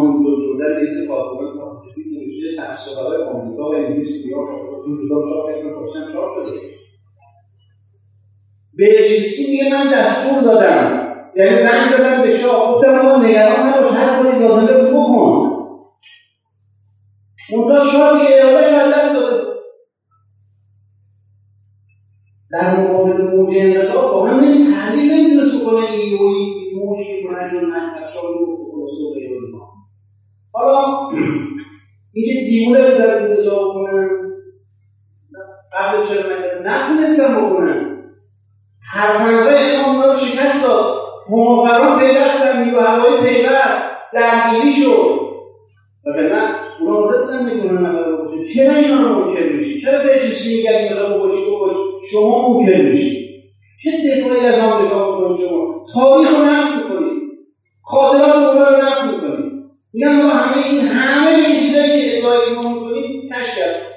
تندرو شدن رئیس کارکنان محاسبی فروشی سرمایه‌گذارهای آمریکا و انگلیس نیویورک چاپ بهشیسی میگه من دستور دادم یعنی زنگ دادم به شاه گفتم آقا نگران نباش هر کاری لازمه بود بکن منتها شاه دیگه ارادهش از دست داده در مقابل موج انقلاب با من تحلیل نمی‌تونست بکنه ای اوی موجی بلند شد من از شاه حالا اینکه دیونه رو در این دلا کنم قبلش نتونستم بکنن؟ هر پرونده امام رو شکست داد. موافران پیوستن نیرو هوای پیوست درگیری شد. و به نه اونا مزد نمی‌کنن نفر بکشه چرا اینا رو منکر میشی چرا بهش میگن می‌خوای بکشی بکشی؟ شما منکر میشی چه دفاعی از آمریکا می‌کنید شما؟ تاریخ رو نقد می‌کنید خاطرات رو رو You know how many, how many today is like, well, we need to cash out.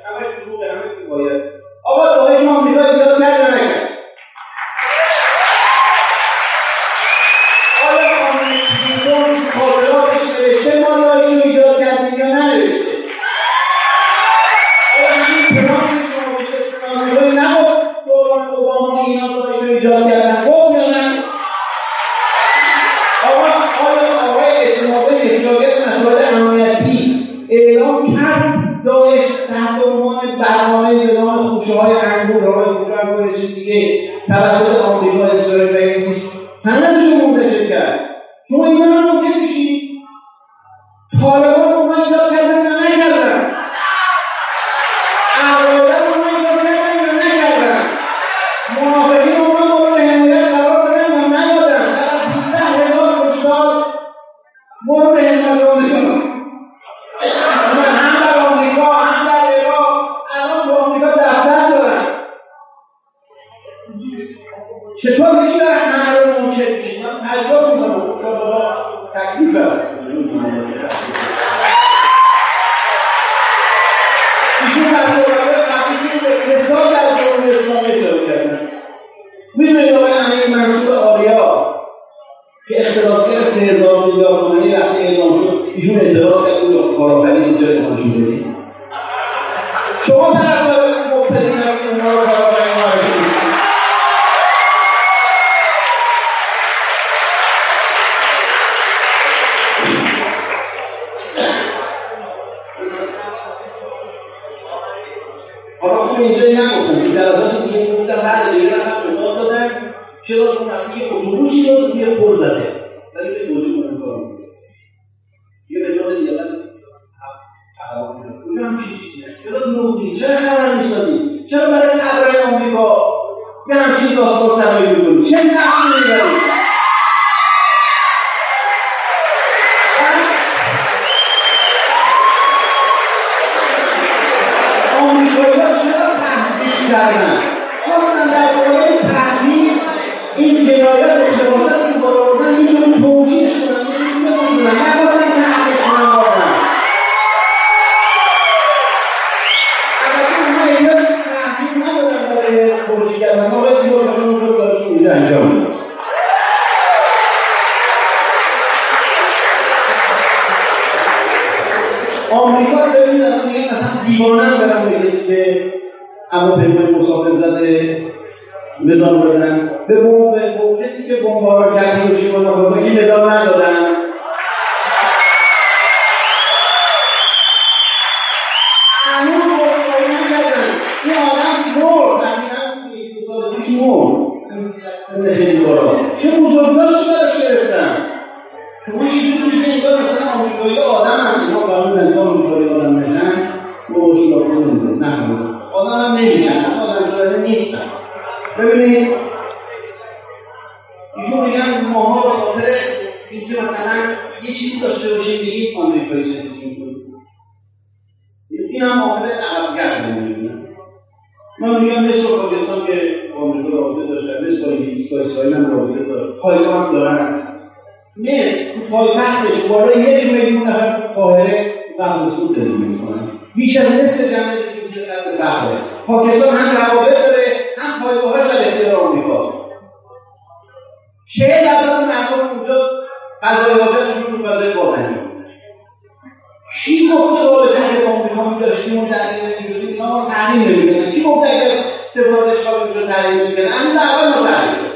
نمی‌کردن همین اول ما شد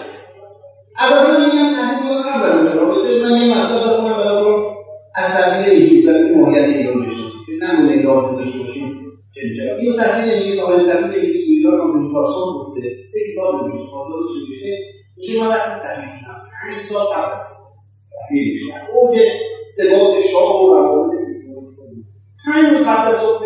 البته میگم تحریم رو قبل رابطه من یه مطلب بخونم برای از سفیر انگلیس برای ماهیت ایران بشناسید که نمونه این رابطه داشته باشیم این سفیر سفیر ایران من وقتی سفیر شدم پنج سال قبل از تحریم شدم اوج ثبات شاه و روابط پنج روز قبل از صبح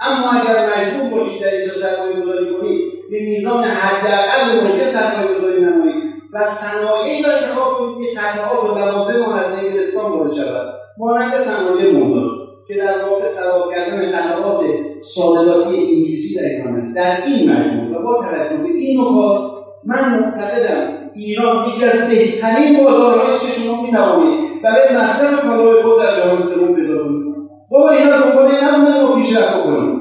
اما اگر مجبور باشید در اینجا سرمایه گذاری کنید به میزان حداقل ممکن سرمایه گذاری نمایید و صنایعی را انتخاب کنید که تنها و لوازم مانند انگلستان وارد شود. مانند صنایع مودا که در واقع سوار کردن قطعات صادراتی انگلیسی در ایران است. در این مجموع و با توجه به این نکات من معتقدم ایران یکی از بهترین بازارهایی است که شما می‌توانید برای مصرف کالای خود در جهان سوم پیدا کنید بابا اینا دنبال این نبودن ما پیشرفت بکنیم.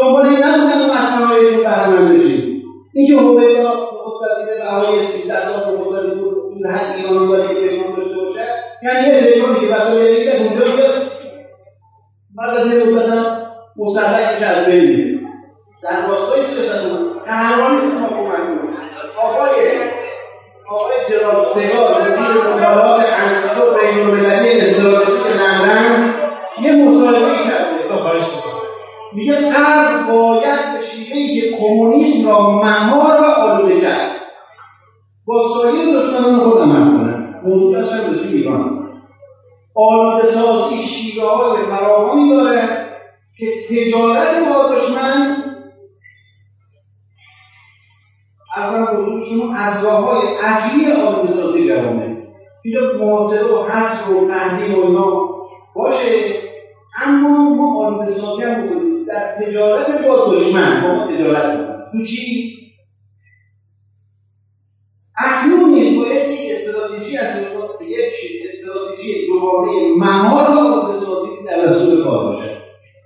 دنبال این نبودن ما از صنایعشون بهرهمند بشیم. اینکه هویدا مستقیم بهای سیزده سال مستقیم این حد ایرانی باید که پیمان داشته باشه یعنی یه پیمانی که وسایل که اونجا بعد از یه مدت هم مسلح میشه از بین میره. در راستای سیاست قهرمانی است ما کمک کنیم آقای آقای جناب سگال مدیر مطالعات انسیو بینالمللی استراتژیک لندن یه مصاحبه کرده. خواهش می‌کنم. میگه غرب باید به شیوهی که کمونیسم را مهار و آلوده کرد. با سایر دشمنان خود عمل کنند موضوع دست هم رسیم ایران. آلوده سازی شیوه های فراوانی داره که تجارت با دشمن اول شما از راه های اصلی آلوده سازی جوامه اینجا محاصره و حصر و تهدیم و اینا باشه. اما ما آلوده هم بکنیم. در تجارت با دشمن با ما تجارت بکنیم تو چی؟ اکنون نیز باید یک استراتژی از یک استراتژی دوباره مهار و اقتصادی در رسول کار باشه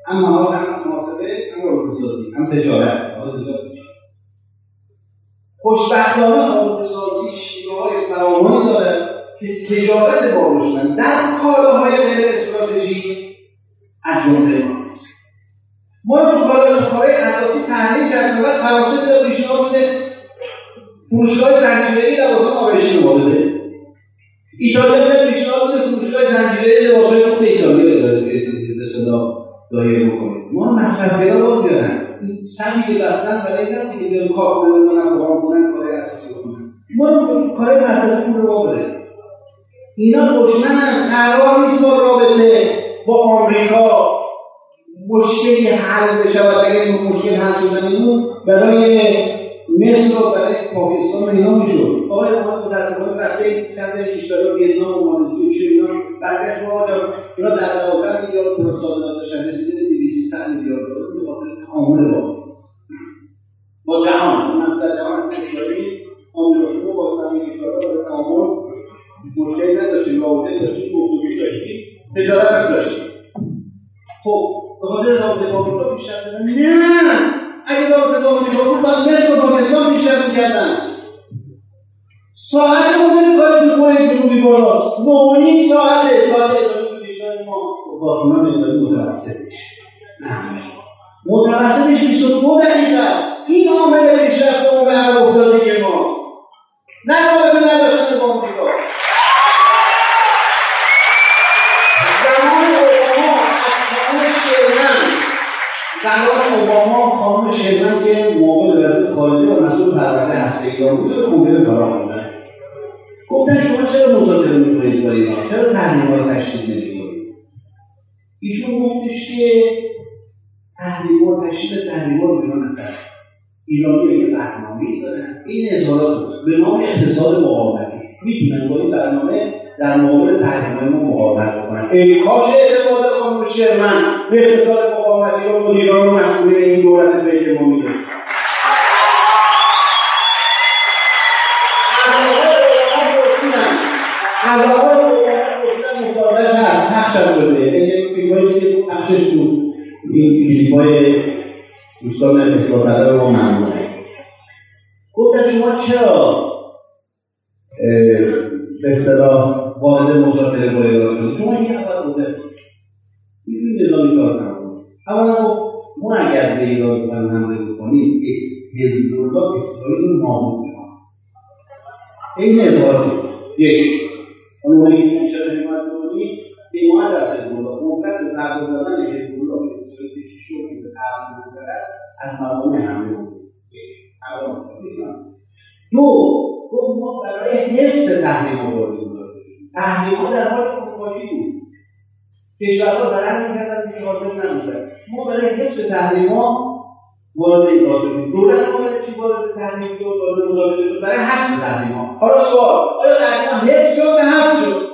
هم مهار هم محاسبه هم اقتصادی هم تجارت. خوشبختانه اقتصادی شیوه های فراوانی داره که تجارت با دشمن. در کالاهای غیر استراتژی از جمله ما. تو کارهای اساسی تحلیل کردیم و فرانسه به پیشنهاد میده. فروشگاه زنجیره‌ای لباسان آرایشی ما داده ایتالیا به پیشنهاد بوده فروشگاه زنجیره‌ای لباسای خود ایتالیا به صدا دایره بکنه. ما مصرف پیدا باید بیارن این سمی که بستن برای این دیگه کار کنن کنن کار کنن کار اساسی بکنن ما کار مصرف پول رو بره اینا دشمنن قرار نیست با رابطه با آمریکا مشکلی حل بشود. اگر این مشکل حل شدن برای مصر و برای پاکستان و اینا می‌شد. آقای محمد متاسفانه رفته چند کشورها ویتنام و مالزی و اینا برگشت ما اینا در دوازده میلیارد دلار صادرات داشتن رسیده دویست میلیارد دلار به خاطر تعامل با با جهان. من در جهان نیست آمریکا با همین کشورها به تعامل مشکلی نداشتیم رابطه داشتیم گفتگوی داشتیم. تجارت هم داشتیم خب به خاطر رابطه با آمریکا بیشتر نه اگه رابطه با آمریکا بود باید مصر و پاکستان بیشتر می‌کردن. ساعت ممکنه کاری تو کره جنوبی بالاست. نه و نیم ساعته ساعت اداره کشور ما باطمان اداره متوسط متوسطش. 22 دقیقه است. این عامل پیشرفت اون به هر افتادگی ما. نه رابطه نداشتن با آمریکا زمان اوباما خانم شرمن که موقع وزارت خارجه و مسئول پرونده هسته ایران بود به کنگره کارا خوندن گفتن شما چرا مذاکره می‌کنید با ایران؟ چرا تحریم رو تشکیل نمی‌کنید ایشون گفتش که تحریم رو تشکیل تحریم رو بیرون اصلا ایرانی یه برنامه دارن. این اظهارات به نام اقتصاد مقاومتی. می‌تونن با این برنامه در مقابل تحریم ما مقاومت بکنن. ای کاش اعتماد خانم شرمن به اقتصاد مقاومتی و مدیران و مسئولین این دولت فکر ما میده شده این دوستان اصلاح ما ممنونه گفتن شما چرا به اصطلاح وارد مذاکره با ایران شد شما این اول بوده می‌دونید نظامی کار نکنید اولا گفت ما اگر به ایران می‌خوایم حمله بکنیم حزب الله اسرائیل رو نابود می‌کنه. این اظهار یک. اونی که چرا حمایت کنید حمایت از حزب الله ممکن به ضربه زدن حزب الله به اسرائیل شوکی به قرار بوده است از مقام حمله بود. دو. گفت ما برای حفظ تحریم آوردیم. تحریما در حال فروپاشی بود. کشورها ضرر می‌کردن که حاضر نبودن ما برای حفظ تحریما وارد این شدیم. دولت ما برای چی وارد تحریم شد؟ وارد مذاکره شد؟ برای حفظ تحریما حالا سوال آیا تحریما حفظ شد یا حفظ شد؟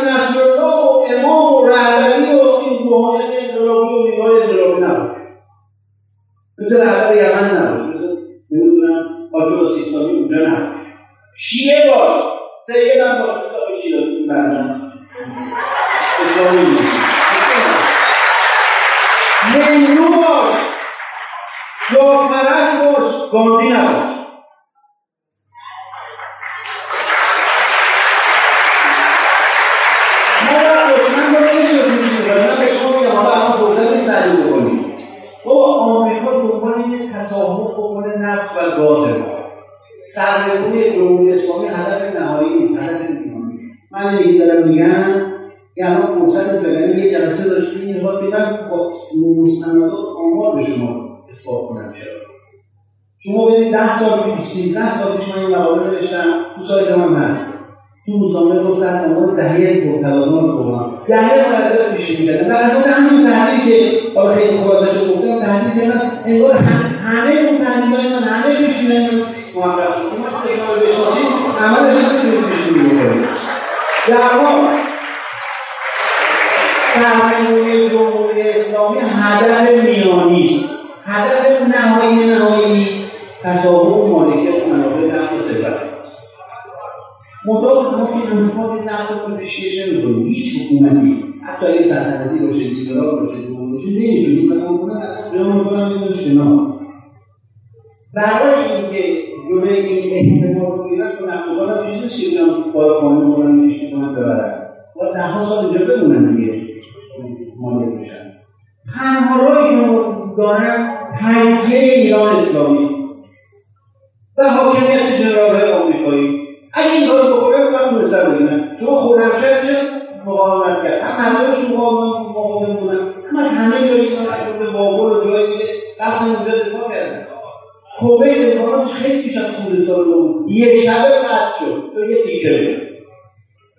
کویت امکاناتش خیلی بیش از خود سال بود. یه شبه قطع شد. تو یه تیکه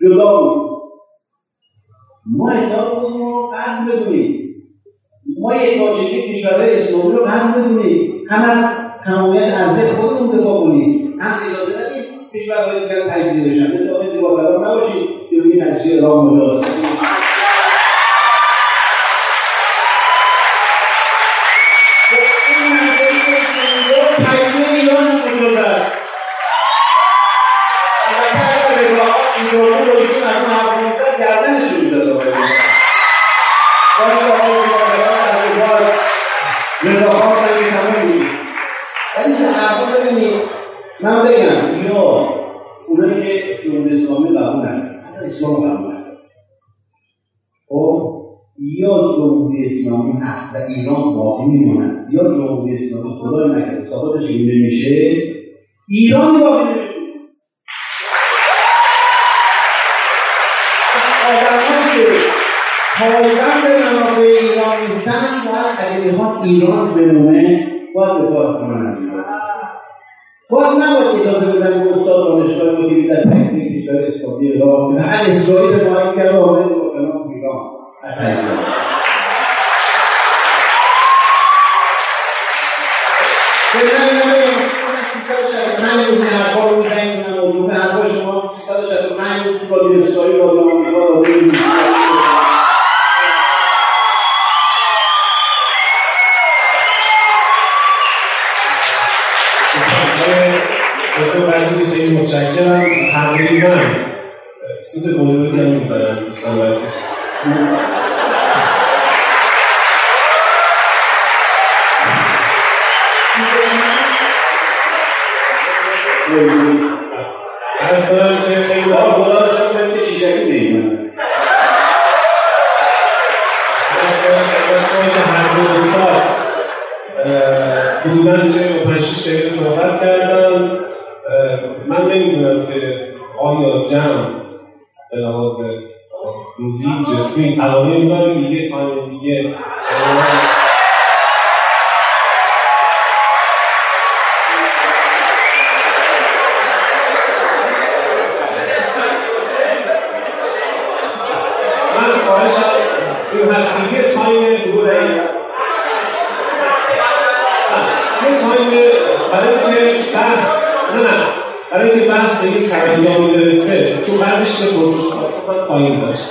بود. جدا بود. ما احتیاط رو قطع بدونیم. ما یه واجبی کشورهای اسلامی رو قطع بدونیم. هم از تمامیت ارزه خودمون دفاع کنیم. هم اجازه ندیم کشورهای دیگر تجزیه بشن. مثل آقای زیبا نباشید. که بگید تجزیه را مجازه سراغ هم خب یا جمهوری اسلامی هست و ایران واقعی میمونند یا جمهوری اسلامی خدا نکرده ثابتش این میشه ایران واقعی نمیمونه پایبند به منافع ایران نیستن و اگه بخواد ایران بمونه باید دفاع کنن از ایران. باید نباید اجازه بدن به استاد دانشگاه بگیرید در کشور اسلامی ایران محل سایر ما این کلام ایران به سرانجام برسه چون بعدش که پروتکل پایین داشت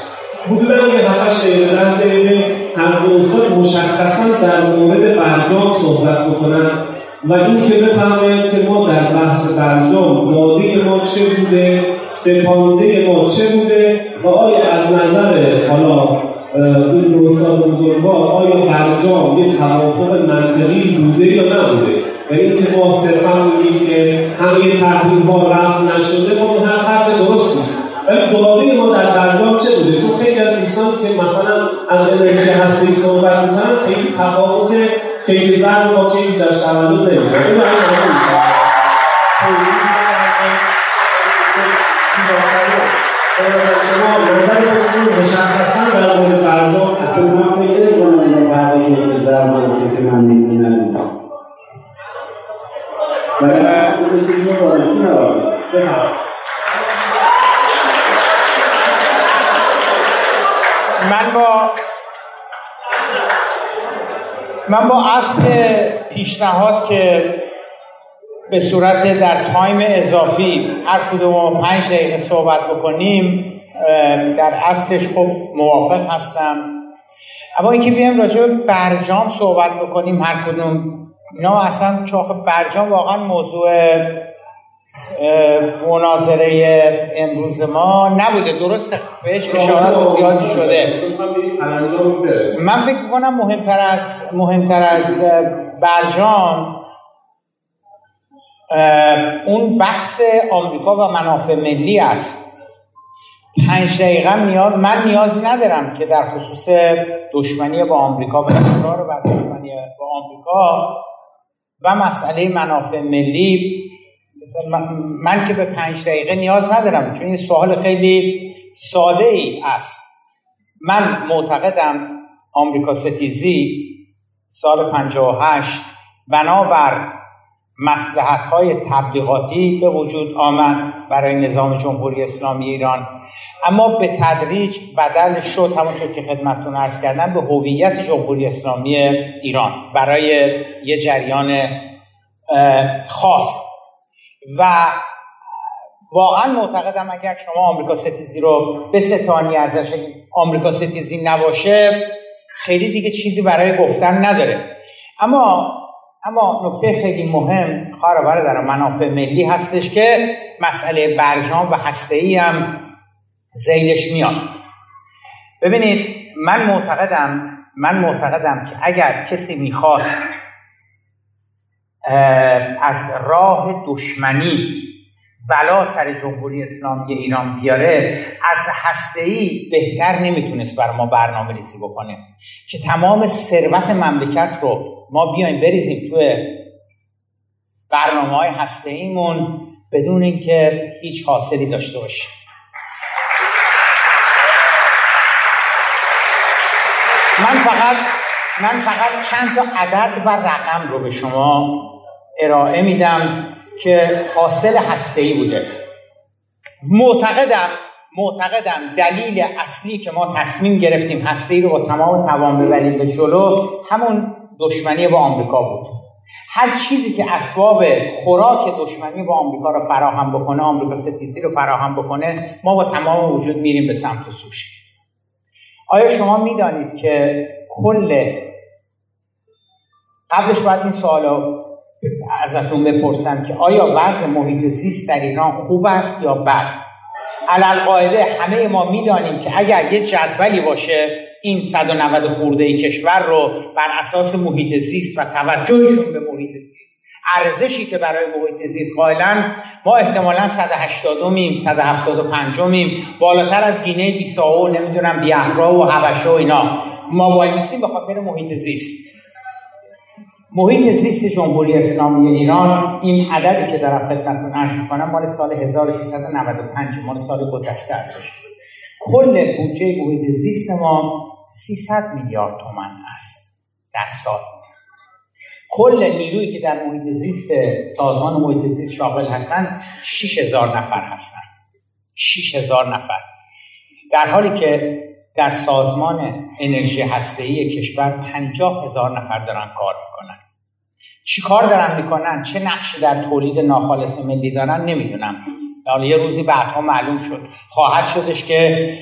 حدودا یه دقیقه ده دقیقه هر استاد مشخصا در مورد برجام صحبت بکنن و این که بفهمند که ما در بحث برجام داده ما چه بوده سپانده ما چه بوده و آیا از نظر حالا این استاد بزرگوار آیا برجام یه توافق منطقی بوده یا نبوده؟ و اینکه ما صرفا میگیم که همه تحریم ها رفت نشده ما هر حرف درست نیست. ولی داده ما در برجام چه بوده؟ چون خیلی از دوستان که مثلا از انرژی هستی صحبت می‌کنن خیلی تفاوت کیک زن با کیک در تولد نمی‌دونن این شما نظر مشخصا در مورد برجام من فکر کنم این برای در مورد من من با من با اصل پیشنهاد که به صورت در تایم اضافی هر کدوم پنج دقیقه صحبت بکنیم در اصلش خب موافق هستم. اما اینکه بیایم راجع به برجام صحبت بکنیم هر کدوم اینا اصلا چاخ برجام واقعا موضوع مناظره امروز ما نبوده. درست بهش اشارات زیادی شده. من فکر کنم مهمتر از مهمتر از برجام اون بحث آمریکا و منافع ملی است. پنج دقیقه نیاز من نیازی ندارم که در خصوص دشمنی با آمریکا و اصرار بر دشمنی با آمریکا و مسئله منافع ملی. من که به پنج دقیقه نیاز ندارم چون این سوال خیلی ساده ای است. من معتقدم آمریکا ستیزی سال 58 بنابر مسلحت های تبلیغاتی به وجود آمد برای نظام جمهوری اسلامی ایران. اما به تدریج بدل شد همونطور که خدمتتون عرض کردم به هویت جمهوری اسلامی ایران برای یه جریان خاص. و واقعا معتقدم اگر شما آمریکا ستیزی رو به ستانی ازش آمریکا ستیزی نباشه خیلی دیگه چیزی برای گفتن نداره. اما اما نکته خیلی مهم خواهر برادر منافع ملی هستش که مسئله برجام و هسته هم زیلش میاد. ببینید من معتقدم من معتقدم که اگر کسی می‌خواست از راه دشمنی بلا سر جمهوری اسلامی ایران بیاره از هسته بهتر نمی‌تونست بر ما برنامه ریزی بکنه. که تمام ثروت مملکت رو ما بیایم بریزیم توی برنامه های هسته ایمون بدون اینکه هیچ حاصلی داشته باشیم. من فقط من فقط چند تا عدد و رقم رو به شما ارائه میدم. که حاصل هسته ای بوده. معتقدم معتقدم دلیل اصلی که ما تصمیم گرفتیم هسته ای رو با تمام توان ببریم به جلو همون دشمنی با آمریکا بود. هر چیزی که اسباب خوراک دشمنی با آمریکا رو فراهم بکنه آمریکا ستیزی رو فراهم بکنه ما با تمام وجود میریم به سمت سوش آیا شما می‌دانید که کل قبلش باید این سوال ازتون بپرسم که آیا وضع محیط زیست در ایران خوب است یا بد؟ علل قاعده همه ما می‌دانیم که اگر یه جدولی باشه این 190 خورده کشور رو بر اساس محیط زیست و توجهشون به محیط زیست ارزشی که برای محیط زیست قائلن ما احتمالا 180 میم 175 میم بالاتر از گینه بیساو نمی‌دونم بیافرا و حبشه و اینا. ما وای به خاطر محیط زیست. محیط زیست جمهوری اسلامی ایران این عددی که دارم خدمتتون عرض کنم مال سال 1395 مال سال گذشته هستش کل بودجه محیط زیست ما 300 میلیارد تومن است در سال. کل نیرویی که در محیط زیست سازمان محیط زیست شاغل هستند 6000 نفر هستند. 6000 نفر. در حالی که در سازمان انرژی هسته‌ای کشور 50 هزار نفر دارن کار چی کار دارن می‌کنن؟ چه نقشی در تولید ناخالص ملی دارن؟ نمی‌دونم. حالا یه روزی بعدها معلوم شد. خواهد شدش که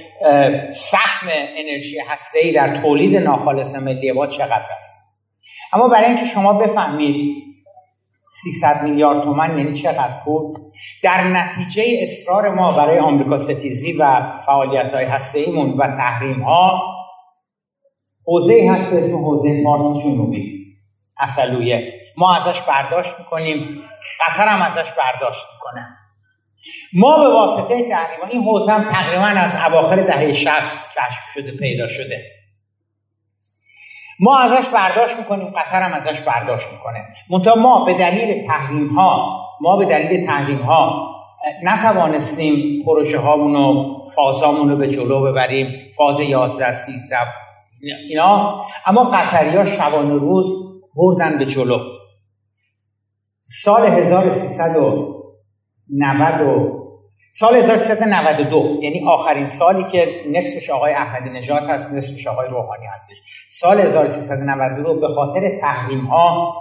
سهم انرژی هسته‌ای در تولید ناخالص ملی با چقدر است. اما برای اینکه شما بفهمید 300 میلیارد تومن یعنی چقدر بود در نتیجه اصرار ما برای آمریکا ستیزی و فعالیت های هسته ایمون و تحریم ها حوزه هست اسم حوزه پارس جنوبی اصلویه. ما ازش برداشت می‌کنیم. قطر هم ازش برداشت می‌کنه. ما به واسطه تحریم این حوزه هم تقریبا از اواخر دهه 60 کشف شده پیدا شده. ما ازش برداشت می‌کنیم قطر هم ازش برداشت می‌کنه. منتها ما به دلیل تحریم ها ما به دلیل تحریم ها نتوانستیم پروژه هامون و فازامون رو به جلو ببریم. فاز 11 13 اینا. اما قطری ها شبانه روز بردن به جلو. سال 1390 سال 1392 یعنی آخرین سالی که نصفش آقای احمدی نژاد هست نصفش آقای روحانی هستش. سال 1392 به خاطر تحریم ها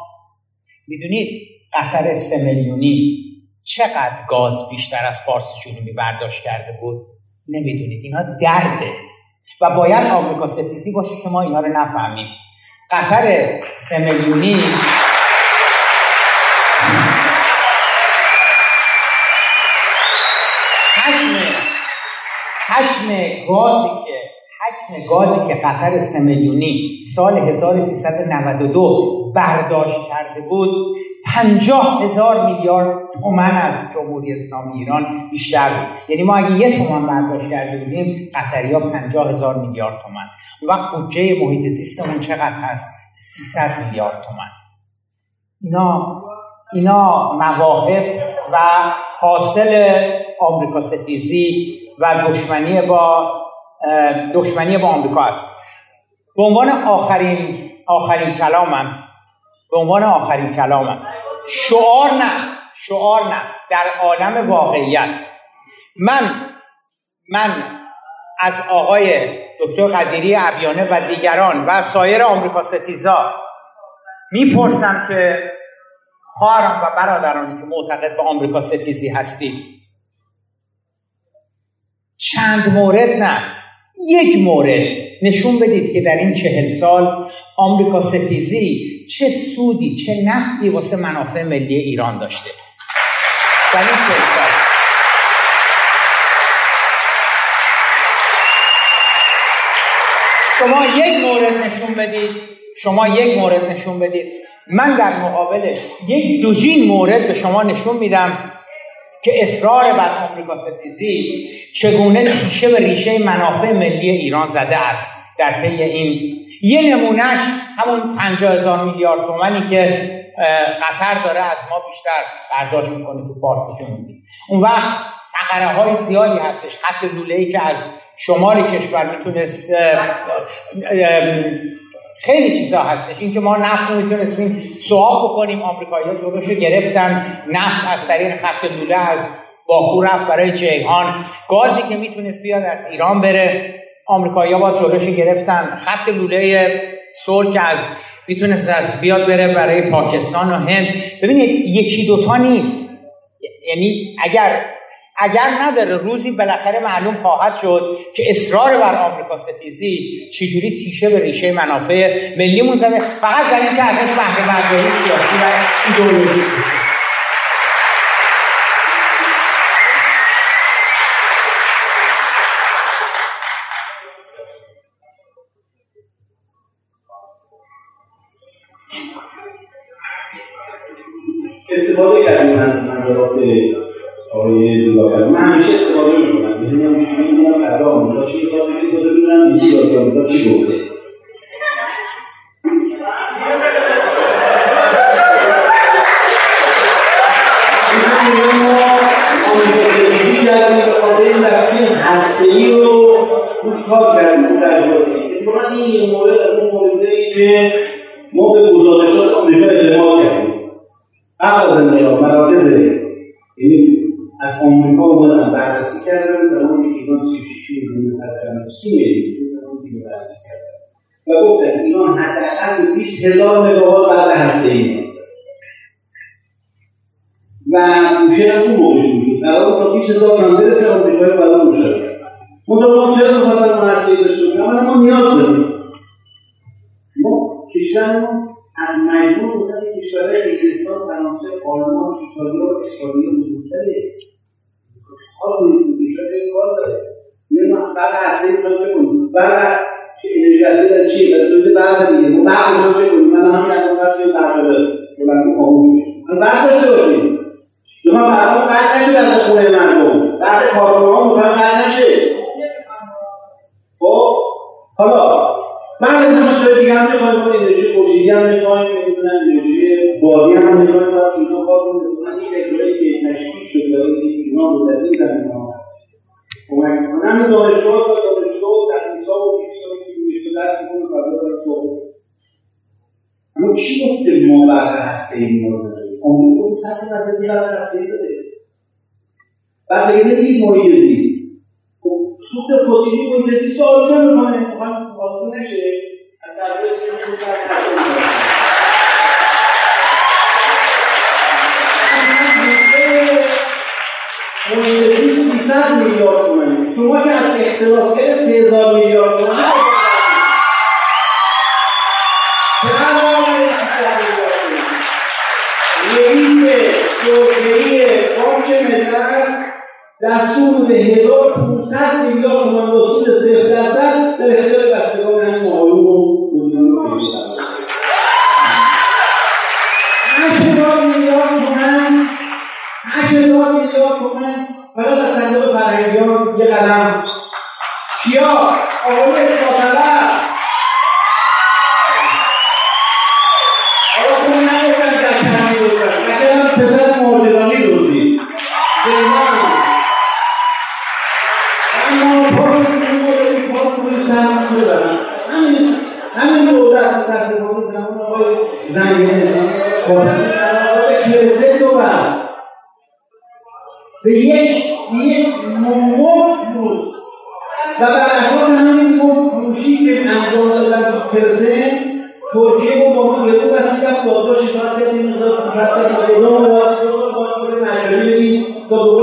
می‌دونید قطر سه میلیونی چقدر گاز بیشتر از پارس جنوبی برداشت کرده بود؟ نمی‌دونید. اینا درده. و باید آمریکا ستیزی باشه که ما اینا رو نفهمیم. قطر سه میلیونی گازی که حجم گازی که قطر سه میلیونی سال 1392 برداشت کرده بود پنجاه هزار میلیارد تومن از جمهوری اسلامی ایران بیشتر بود. یعنی ما اگه یه تومن برداشت کرده بودیم قطری ها پنجاه هزار میلیارد تومن. اون وقت بودجه محیط زیستمون چقدر هست؟ 300 میلیارد تومن. اینا اینا مواهب و حاصل آمریکا ستیزی و دشمنی با دشمنی با آمریکا است. به عنوان آخرین آخرین کلامم به عنوان آخرین کلامم شعار نه شعار نه در عالم واقعیت. من من از آقای دکتر قدیری عبیانه و دیگران و سایر آمریکا ستیزا می‌پرسم که خواهران و برادرانی که معتقد به آمریکا ستیزی هستید چند مورد نه. یک مورد نشون بدید که در این چهل سال آمریکا ستیزی چه سودی چه نفتی واسه منافع ملی ایران داشته. در این چهل سال. شما یک مورد نشون بدید. شما یک مورد نشون بدید. من در مقابلش یک دوجین مورد به شما نشون میدم. که اصرار بر آمریکا ستیزی چگونه تیشه به ریشه منافع ملی ایران زده است در طی این. یه نمونهش همون 50 هزار میلیارد تومنی که قطر داره از ما بیشتر برداشت می‌کنه تو پارس جنوبی اون وقت فقره های زیادی هستش خط لوله ای که از شمال کشور می‌تونست خیلی چیزا هستش. اینکه ما نفت رو می‌تونستیم سواب بکنیم آمریکایی‌ها جلوشو گرفتن. نفت از طریق خط لوله از باکو رفت برای جیهان. گازی که می‌تونست بیاد از ایران بره. آمریکایی‌ها با جلوشو گرفتن. خط لوله که از می‌تونست از بیاد بره برای پاکستان و هند. ببینید یکی دوتا نیست. یعنی اگر اگر نداره روزی بالاخره معلوم خواهد شد که اصرار بر آمریکا ستیزی چجوری تیشه به ریشه منافع ملیمون زده. فقط در اینکه ازش بهره برداری سیاسی و ایدئولوژی استفاده کردیم از من همیشه استفاده می‌کنم. یعنی من می‌خواد بگید بذار ببینم این چی آموزا چی گفته. و بوشهر هم اون موقع شروع شد. قرار تا 20 هزار کم برسه آمریکای بعدا مشارکت منتها چرا ما هسته ای داشته باشیم ما نیاز داریم. ما از مجموع مثلا کشورهای انگلستان فرانسه آلمان ایتالیا و اسپانیا بزرگتره. حال کنید کشور خیلی کار داره. ما بعد هسته می‌خوایم بکنیم بعد انرژی هسته در چیه؟ در تولید برق دیگه. ما برق چه کنیم من همین الان کنید برق خاموش من برق داشته باشیم. می‌خوام برق قطع نشه در خونه مردم. بعد کارخونه ها می‌خوام قطع نشه خب؟ حالا من چیز دیگه هم می‌خوایم انرژی خورشیدی هم می‌خوایم نمی‌دونم انرژی بادی هم می‌خوایم باید اینا کار کنیم این فکرهایی که تشکیل شده ایران رو در این زمینه ها کمک همین دانشگاه و دانشگاه و تدریس‌ها و دانشگاه داره صبح اما کی گفته ما برق هسته‌ای نیاز داریم آمریکا به سطح مرکزی برق هسته‌ای داره بعد دیگه محیط زیست سوخت فسیلی محیط زیست رو آلوده می‌کنه می‌خوایم آلوده نشه از درباره محیط زیست 300 میلیارد تومنه شما که از اختلاس کرده 3000 میلیارد تومنه دستور بوده 1500 میلیارد تومان وصول صفر درصد در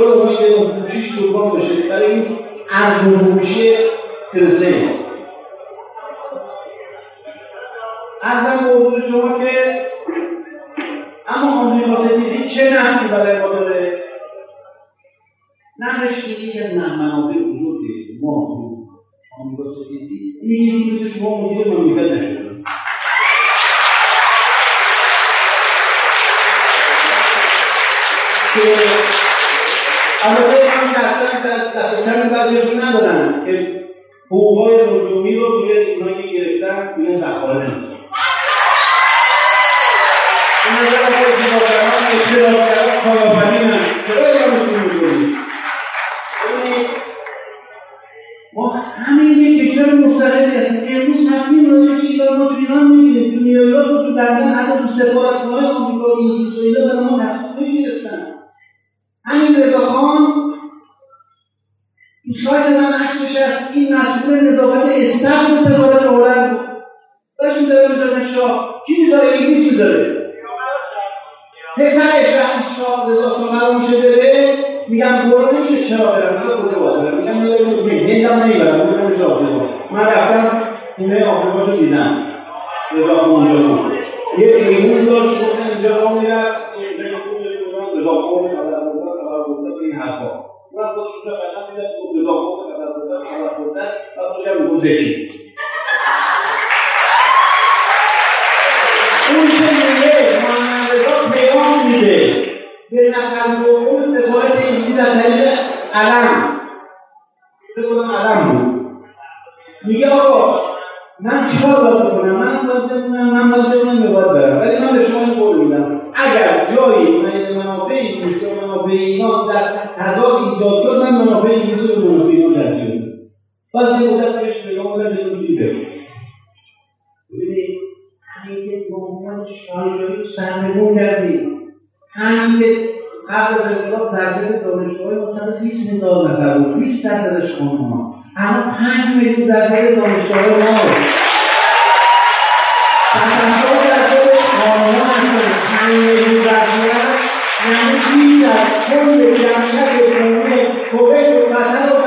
اونایی که فروشیش قربان بشه. برای این ارزون فروشی پرسن ارزم به شما که اما آمریکا ستیزی چه نفتی برای ما داره؟ نقش یکی از منابع بزرگ ما آمریکا ستیزی میگیم مثل شما مدیر مملکت نشده البته من دستن دست کم بعضیشون ندارن. که حقوقهای رجومی رو روی اینایی که گرفتن روی ذخایر نمی‌ذارن این نظر آقای زیباکران اعتراضگران کارآفرینن چرا اعلامشون می‌کنید ما همین یک کشور مستقلی هستیم. امروز تصمیم راجع به ایران ما تو ایران می‌گیریم. تو نیویورک و تو لندن حتی تو سفارتخانه آمریکا و انگلیس و اینا برای ما تصمیم گرفتن همین رضاخان سایت من عکسش هست این مسئول نظافت استخر سفارت هلند بود. داشت می‌ذاره می‌ذاره شاه. کی می‌ذاره؟ انگلیس می‌ذاره. پسرش وقتی شاه رضاخان قرار میشه بره میگم برو نمیگه چرا برم میگه کجا باید برم. میگم میگه هندم نمی‌برم. میگم میشه آفریقا من رفتم خونه آفریقا شو دیدم اونجا بود یه ایمون داشت گفتن اینجا را می‌رفت. رضاخان این حرفا. nós vamos trabalhar pela cultura, nós vamos trabalhar pela cultura, nós não temos um jeitinho. Um mês, mas eu peguei um dia. Ele na casa do homem, você vai ter que dizer a ele, alarme. Você vai alarme. Miguel, من چیکار باید بکنم؟ من باید بمونم من باید بمونم یا باید برم. ولی من به شما این قول میدم. اگر جایی من منافع انگلیس و منافع اینا در تضاد ایجاد شد من منافع انگلیس و منافع ایران ترجیح میدم پس یه مدت بهش نگاه بودم بهشون دیده. ببینید همین به عنوان شایعی سرنگون کردیم. همین قبل از انقلاب تربیت دانشجوهای ما 120 هزار نفر بود. 20 درصدش خانم‌ها اما پنج میلیون ضربه دانشگاه ما. تصور در خود کارها هستن پنج میلیون ضربه یعنی کل جمعیت جمهور کویت و قطر و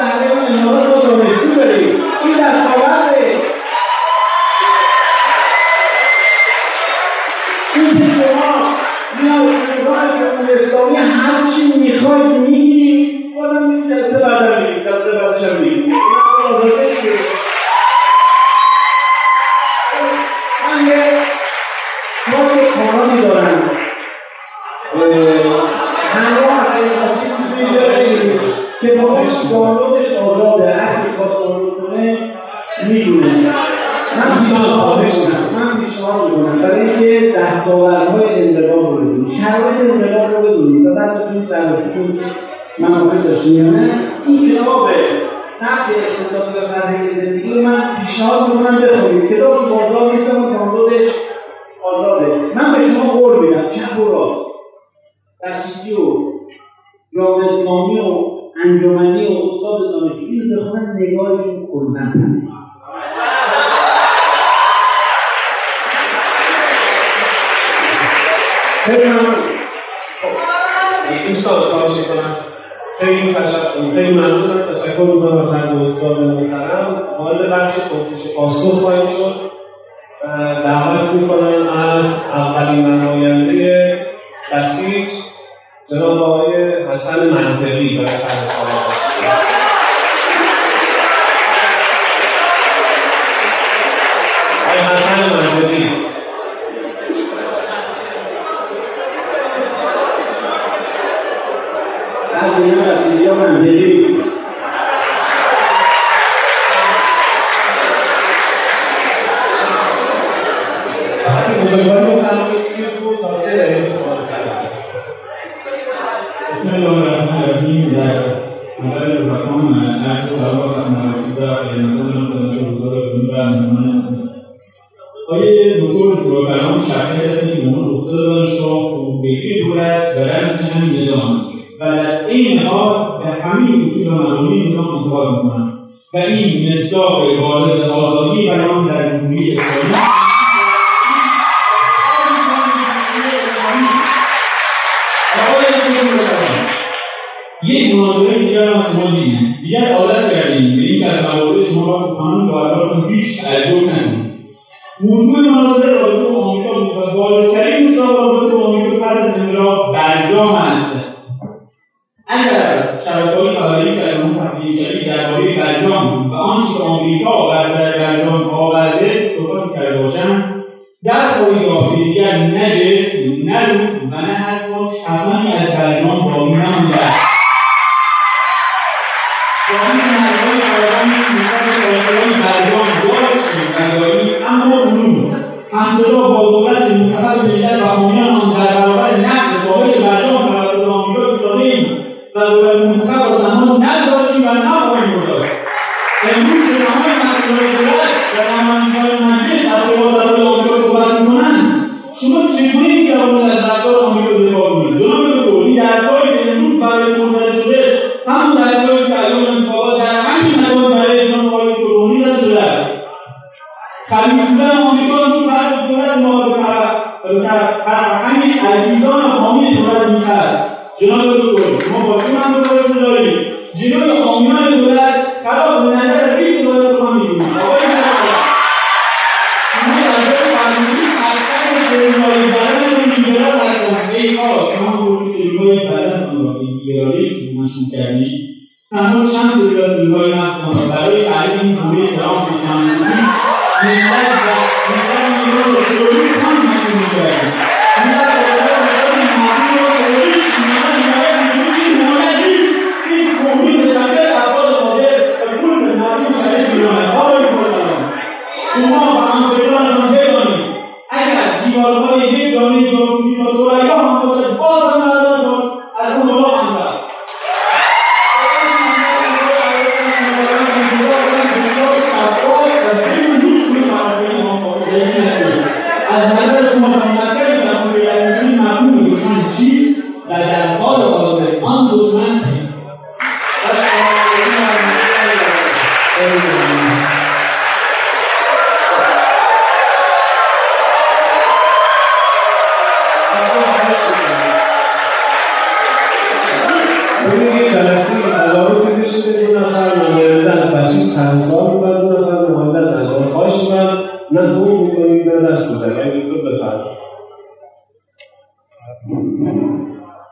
تعجب نکنید وجود مناظر رابطه با آمریکا بود و بالاترین نشان رابطه با آمریکا پس از انقلاب برجام است اگر شبکههای خبری که از آن تبدیل شوید درباره برجام و آنچه که بر سر برجام آورده صحبت کرده باشند در پایگاه دیگر نه جسم نه و نه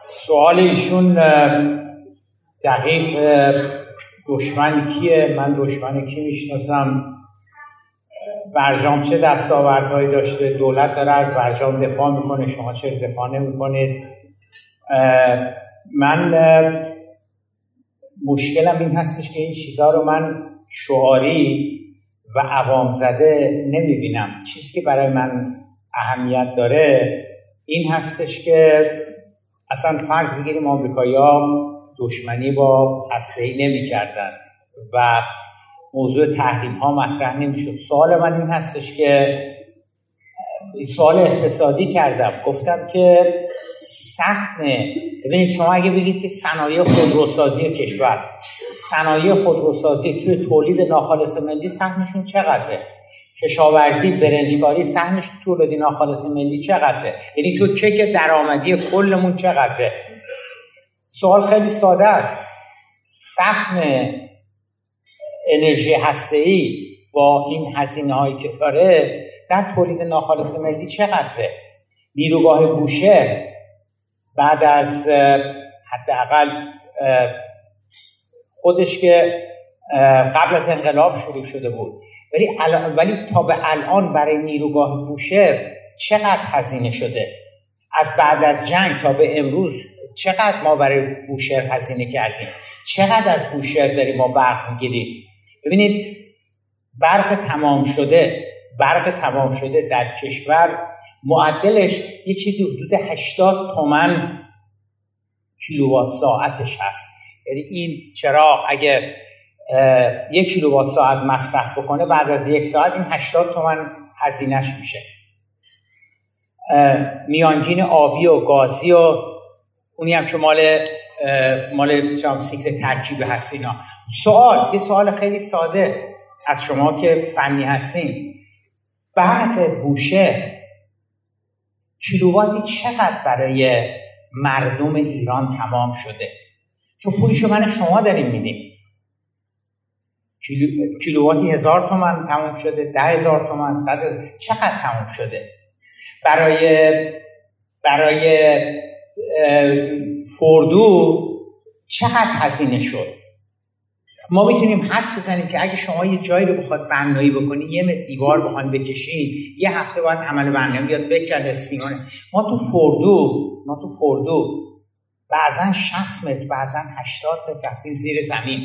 سوال ایشون دقیق دشمن کیه؟ من دشمن کی می‌شناسم؟ برجام چه دستاوردهایی داشته؟ دولت داره از برجام دفاع می‌کنه شما چه دفاع نمی‌کنید؟ من مشکلم این هستش که این چیزها رو من شعاری و عوام زده نمی‌بینم. چیزی که برای من اهمیت داره این هستش که اصلا فرض بگیریم آمریکایی‌ها دشمنی با هسته‌ای نمی‌کردن و موضوع تحریم ها مطرح نمی‌شد. سوال من این هستش که سوال اقتصادی کردم. گفتم که سهم ببینید شما اگه بگید که صنایع خودروسازی کشور صنایع خودروسازی توی تولید ناخالص ملی سهمشون چقدره؟ کشاورزی برنجکاری سهمش تو تولید ناخالص ملی چقدره؟ یعنی تو چک درآمدی کلمون چقدره؟ سوال خیلی ساده است. سهم انرژی ای با این هزینه هایی که داره در تولید ناخالص ملی چقدره؟ نیروگاه بوشهر بعد از حداقل خودش که قبل از انقلاب شروع شده بود. ولی, ولی تا به الان برای نیروگاه بوشهر چقدر هزینه شده؟ از بعد از جنگ تا به امروز چقدر ما برای بوشهر هزینه کردیم؟ چقدر از بوشهر داریم ما برق می‌گیریم؟ ببینید برق تمام شده برق تمام شده در کشور معدلش یه چیزی حدود 80 تومن کیلووات ساعتش هست. یعنی این چراغ اگر یک کیلووات ساعت مصرف بکنه بعد از یک ساعت این 80 تومن هزینهش میشه. میانگین آبی و گازی و اونی هم که مال مال سیکل ترکیب هست اینا. سوال یه سوال خیلی ساده از شما که فنی هستین. برق بوشه کیلوواتی چقدر برای مردم ایران تمام شده؟ چون پولیشو من شما داریم میدیم کیلوواتی هزار تومن تمام شده ده هزار تومن صد چقدر تمام شده؟ برای برای فردو چقدر هزینه شد؟ ما می‌تونیم حدس بزنیم که اگه شما یه جایی رو بخواد بنایی بکنی یه دیوار بخواید بکشید یه هفته باید عمل بنایی بیاد بکنه سیمانه ما تو فردو ما تو فردو بعضا 60 متر بعضا 80 متر رفتیم زیر زمین.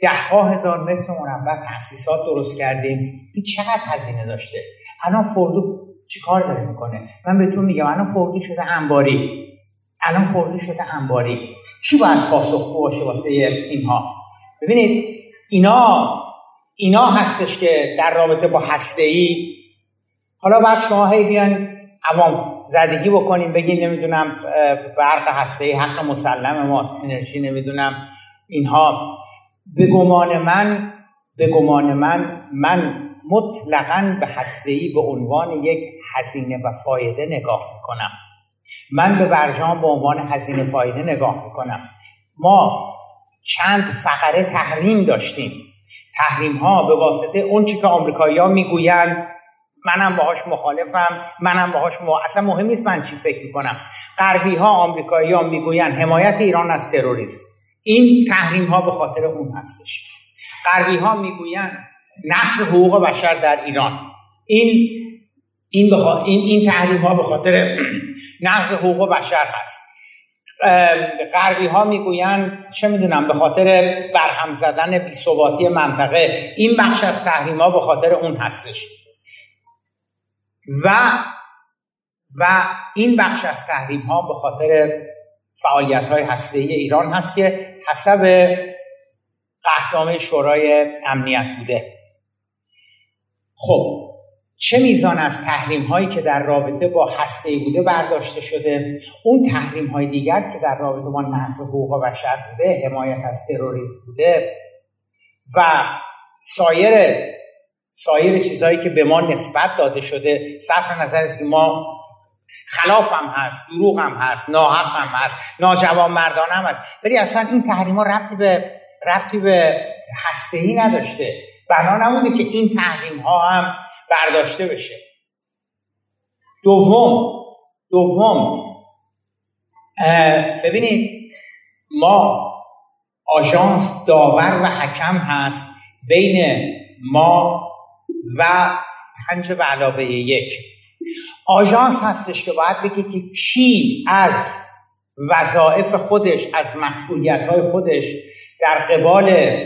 ده ها هزار متر مربع تاسیسات درست کردیم. این چقدر هزینه داشته؟ الان فردو چیکار داره می‌کنه؟ من بهتون میگم الان فردو شده انباری. الان فردو شده انباری. کی باید پاسخگو باشه واسه اینها؟ ببینید اینا اینا هستش که در رابطه با هسته ای حالا بعد شما هی بیان عوام زدگی بکنیم بگین نمی‌دونم برق هسته ای حق مسلم ماست انرژی نمی‌دونم اینها. به گمان من به گمان من من مطلقا به هسته ای به عنوان یک هزینه و فایده نگاه می‌کنم. من به برجام به عنوان هزینه فایده نگاه می‌کنم. ما چند فقره تحریم داشتیم. تحریم ها به واسطه اون چی که آمریکایی ها می‌گویند منم باهاش مخالفم منم باهاش م... اصلا مهم نیست من چی فکر می‌کنم. غربی ها آمریکایی ها می‌گویند حمایت ایران از تروریسم. این تحریم ها به خاطر اون هستش. غربی ها می‌گویند نقض حقوق بشر در ایران. این این, این, این تحریم ها به خاطر نقض حقوق بشر هست. غربی ها می‌گویند چه می‌دونم به خاطر برهم زدن بیثباتی منطقه این بخش از تحریم ها به خاطر اون هستش. و و این بخش از تحریم ها به خاطر فعالیت های هسته ایران هست که حسب قهدنامه شورای امنیت بوده. خب چه میزان از تحریم هایی که در رابطه با هسته بوده برداشته شده؟ اون تحریم های دیگر که در رابطه با نقض حقوق بشر بوده حمایت از تروریسم بوده و سایر سایر چیزهایی که به ما نسبت داده شده صرف نظر است که ما خلاف هم هست دروغ هم هست ناحق هم هست ناجوان مردانه هم هست. ولی اصلا این تحریم ها ربطی به ربطی به هسته ای نداشته. بنا نمونده که این تحریم ها هم برداشته بشه. دوم دوم ببینید ما آژانس داور و حکم هست بین ما و پنج به علاوه یک. آژانس هستش که باید بگه که کی از وظایف خودش از مسئولیت های خودش در قبال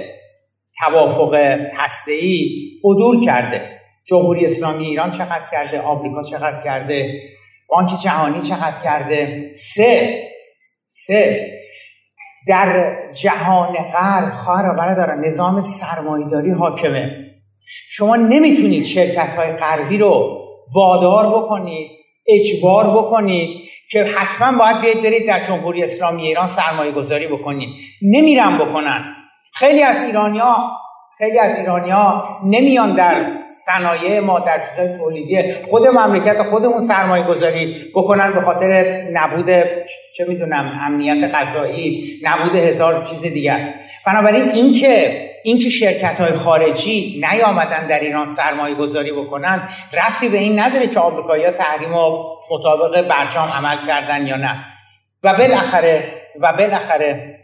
توافق هسته‌ای عدول کرده. جمهوری اسلامی ایران چقدر کرده آمریکا چقدر کرده بانک جهانی چقدر کرده. سه سه. در جهان غرب خواهر و برادر نظام سرمایداری حاکمه. شما نمی‌تونید شرکت های غربی رو وادار بکنید اجبار بکنید که حتما باید بیاید برید در جمهوری اسلامی ایران سرمایه گذاری بکنید. نمیرم بکنن. خیلی از ایرانیا خیلی از ایرانیا نمیان در صنایع ما در چیزهای تولیدی خود مملکت خودمون سرمایه گذاری بکنن به خاطر نبود چه می‌دونم امنیت غذایی نبود هزار چیز دیگر. بنابراین اینکه اینکه شرکت های خارجی نیامدن در ایران سرمایه گذاری بکنن رفتی به این نداره که آمریکایی‌ها تحریم و مطابق برجام عمل کردن یا نه. و بالاخره و بالاخره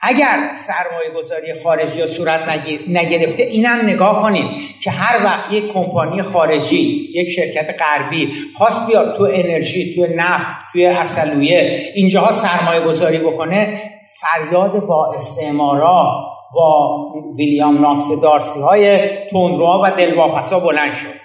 اگر سرمایه گذاری خارجی ها صورت نگرفته اینم نگاه کنید که هر وقت یک کمپانی خارجی یک شرکت غربی خواست بیاد تو انرژی تو نفت توی اصلویه اینجاها سرمایه گذاری بکنه فریاد با استعمارا با ویلیام ناکس دارسی های تندروها و دلواپسا بلند شد.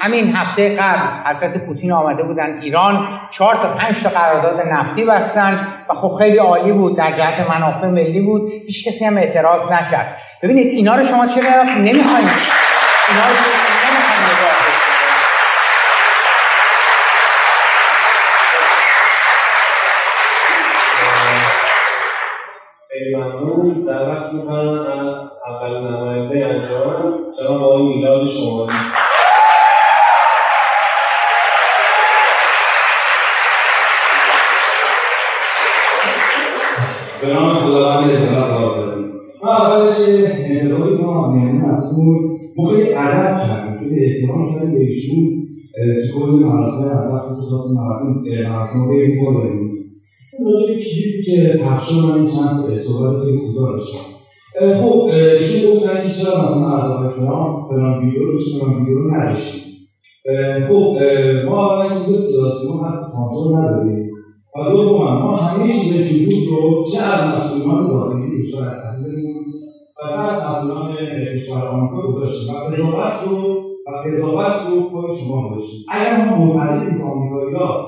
همین هفته قبل حضرت پوتین آمده بودن ایران چهار تا پنج تا قرارداد نفتی بستن و خب خیلی عالی بود در جهت منافع ملی بود. هیچ کسی هم اعتراض نکرد. ببینید اینا رو شما چرا نمی‌خواید؟ اینا رو ممنون دعوت می‌کنم از اول نماینده انجام جناب آقای میلاد شمالی. به نام خداوند اطلاعات آزادی ما اولش انتقادی ما از مهمون هستون ما خیلی ادب کردیم احترام کردیم به ایشون تو کل مراسم از خواست مراسم رو راجع به کلیپی که پخش من چند صحبت خیلی کوتاه داشتم. خب ایشون گفتن که چرا مثلا از احترام فلان ویدیو رو فلان ویدیو رو نداشتیم. خب ما اولا که به سیاسی ما هست کنترل نداریم. و دوم ما همه چیز فیلوز رو چه از مسئولان داخلی کشور عزیزمون و چه از مسئولان کشور آمریکا گذاشتیم. و قضاوت رو و قضاوت رو خود شما گذاشتیم. اگر ما معتقدیم که آمریکایی‌ها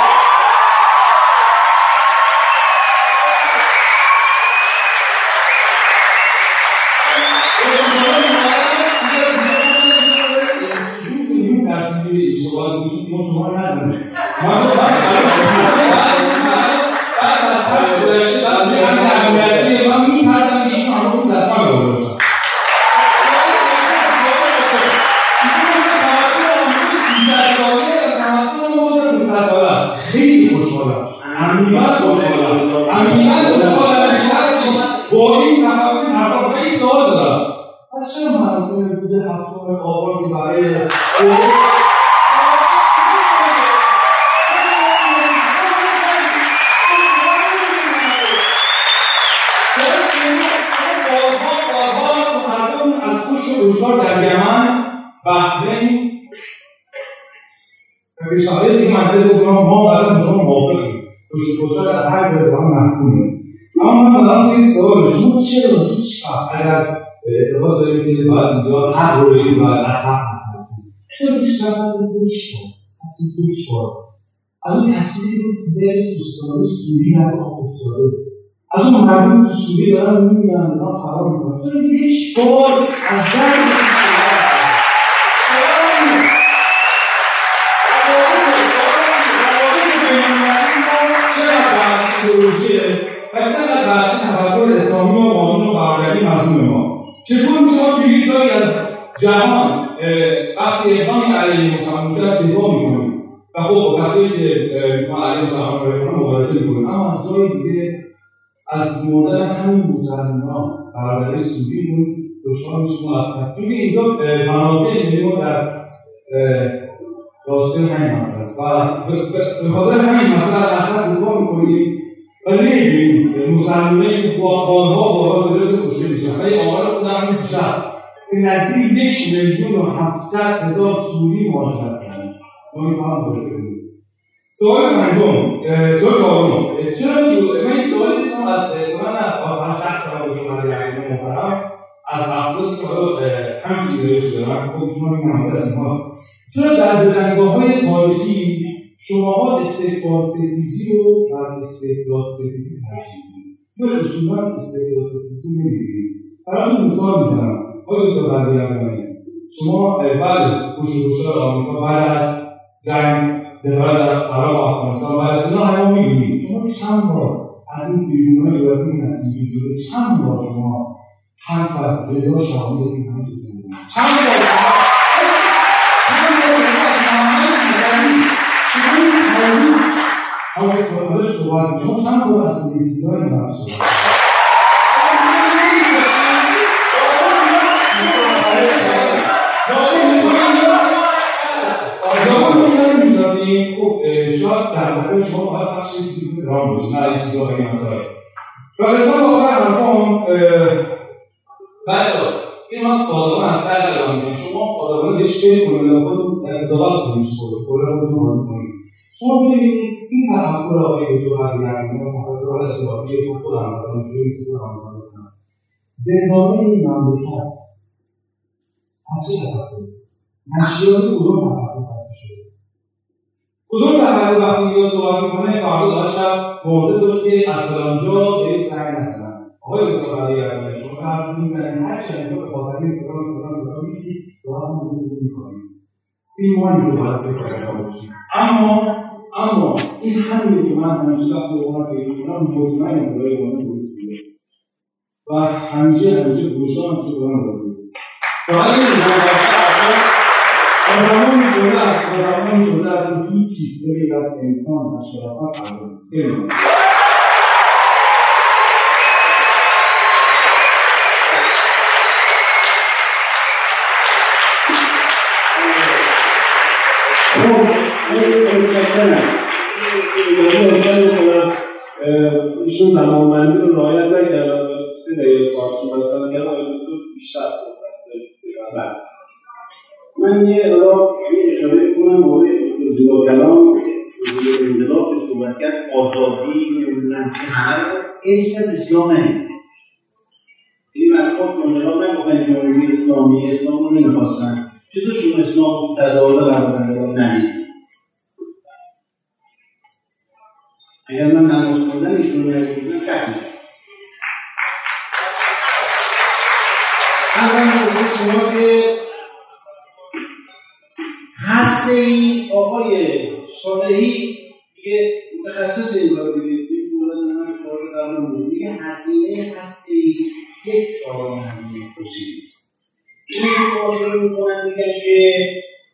مردم تو سوری دارن می‌بینن دارن فرار می‌کنن چرا هیچ بار از درد و چقدر بخش تفکر اسلامی و قانون و برادری مظلوم ما چطور می‌شود بگید جایی از جهان وقتی اقدامی علیه مسلمان بوده است دفاع می‌کنیم و خب کسایی که می‌خوان علیه مسلمان کنن مبارزه می‌کنیم اما از جای دیگه از مردن همین مسلمان برادری سعودی بود دشمن شما هستن چون اینجا مناطق ملی ما در راسته همین مسئله است. و به خاطر همین مسئله از اصلا دفاع می‌کنیم و نمی‌بینیم مسلمانه که بارها بارها تروریسم کشته میشن. ولی آمار خودم بیشتر. که نزدیک یک میلیون و هفتصد هزار سوری مهاجرت کردن. ما میفهم برسیم سوال پنجم سوال چهارم. چرا من این سوالی که از من از شخص را به شما یعنی محترم. از افرادی که حالا همچین نوشته دارن خب شما میگم از اینهاست چرا در بزنگاه های تاریخی شماها استقبال ستیزی رو بر استقبال ستیزی ترجیح می‌دید؟ یا اصولا استقبال ستیزی نمی‌بینید براتون مثال می‌زنم. آقای دکتر بردیان شما بعد کشته آمریکا بعد از جنگ دفاع در و افغانستان بعد از اینا همه می‌دونید شما چند بار از این تریبون های دولتی نصیبی شده چند بار شما حرف از رضا شاهی این هم چند بار همون کارش صحبت شما چند بار از سیزیگاه این نه این چیزا بگیم مثلا و قسمت آخر حرفام بچه این من صادقان از قدر دارم شما صادقانه بهش فکر کنید خود اعتزالات کنید کلا خودتون بازی کنید شما ببینید این تفکر آقای دکتر علیرحمانی و تفکر ارتباطی که خودم دانشجوی اینستیتوت آموزش هستم زندانه این مملکت از چه هسته کدوم تفکر وقتی اینجا صحبت می‌کنه فردا داشت موضع داشت که از فلانجا به این سنگ هستن آقای دکتر علیرحمانی شما حرف می‌زنید هر چند به خاطر این فلان فلان فلان میگی راحت می‌کنید این ما اینجا باید بکنیم اما اما این همین که من همیشه وقتی اونا پیدا کنم مطمئنم برای میده و همیشه همیشه گوشام چه کنم بازی آدمان شده است آدمان شده است هیچ چیز غیر از انسان و شرافت ارزش ایشون زمانبندی رو رعایت نکردن سه دقیقه ساعت شما اگر من نماز خوندن ایشون رو نگفتم شک می‌کنم. اولا شما که هسته ای آقای صالحی دیگه متخصص این رو بگید این بودن من کار درمون بود دیگه هزینه هسته ای یک چهارم هزینه توصیلی است اینه که مواصله می‌کنن میگن که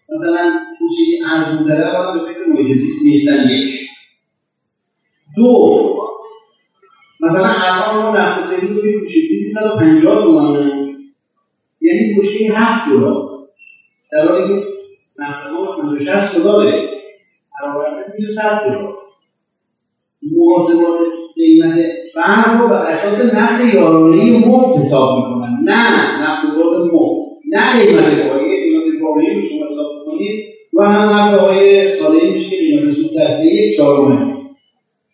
مثلا توصیلی ارزون داره باید به فکر محیط نیستن یک 350 تومن یعنی گوشه 7 دلار. در حالی که نفقه 160 دلاره برآورده میشه 100 دلار. مواظبات قیمت بند رو بر اساس نقد یارانه‌ای مفت حساب می‌کنن. نه نقد نقدوات مفت. نه قیمت پایه. قیمت پایه رو شما حساب کنید و هم نقد آقای صالحی میشه که قیمت سود دسته یک چهارمه.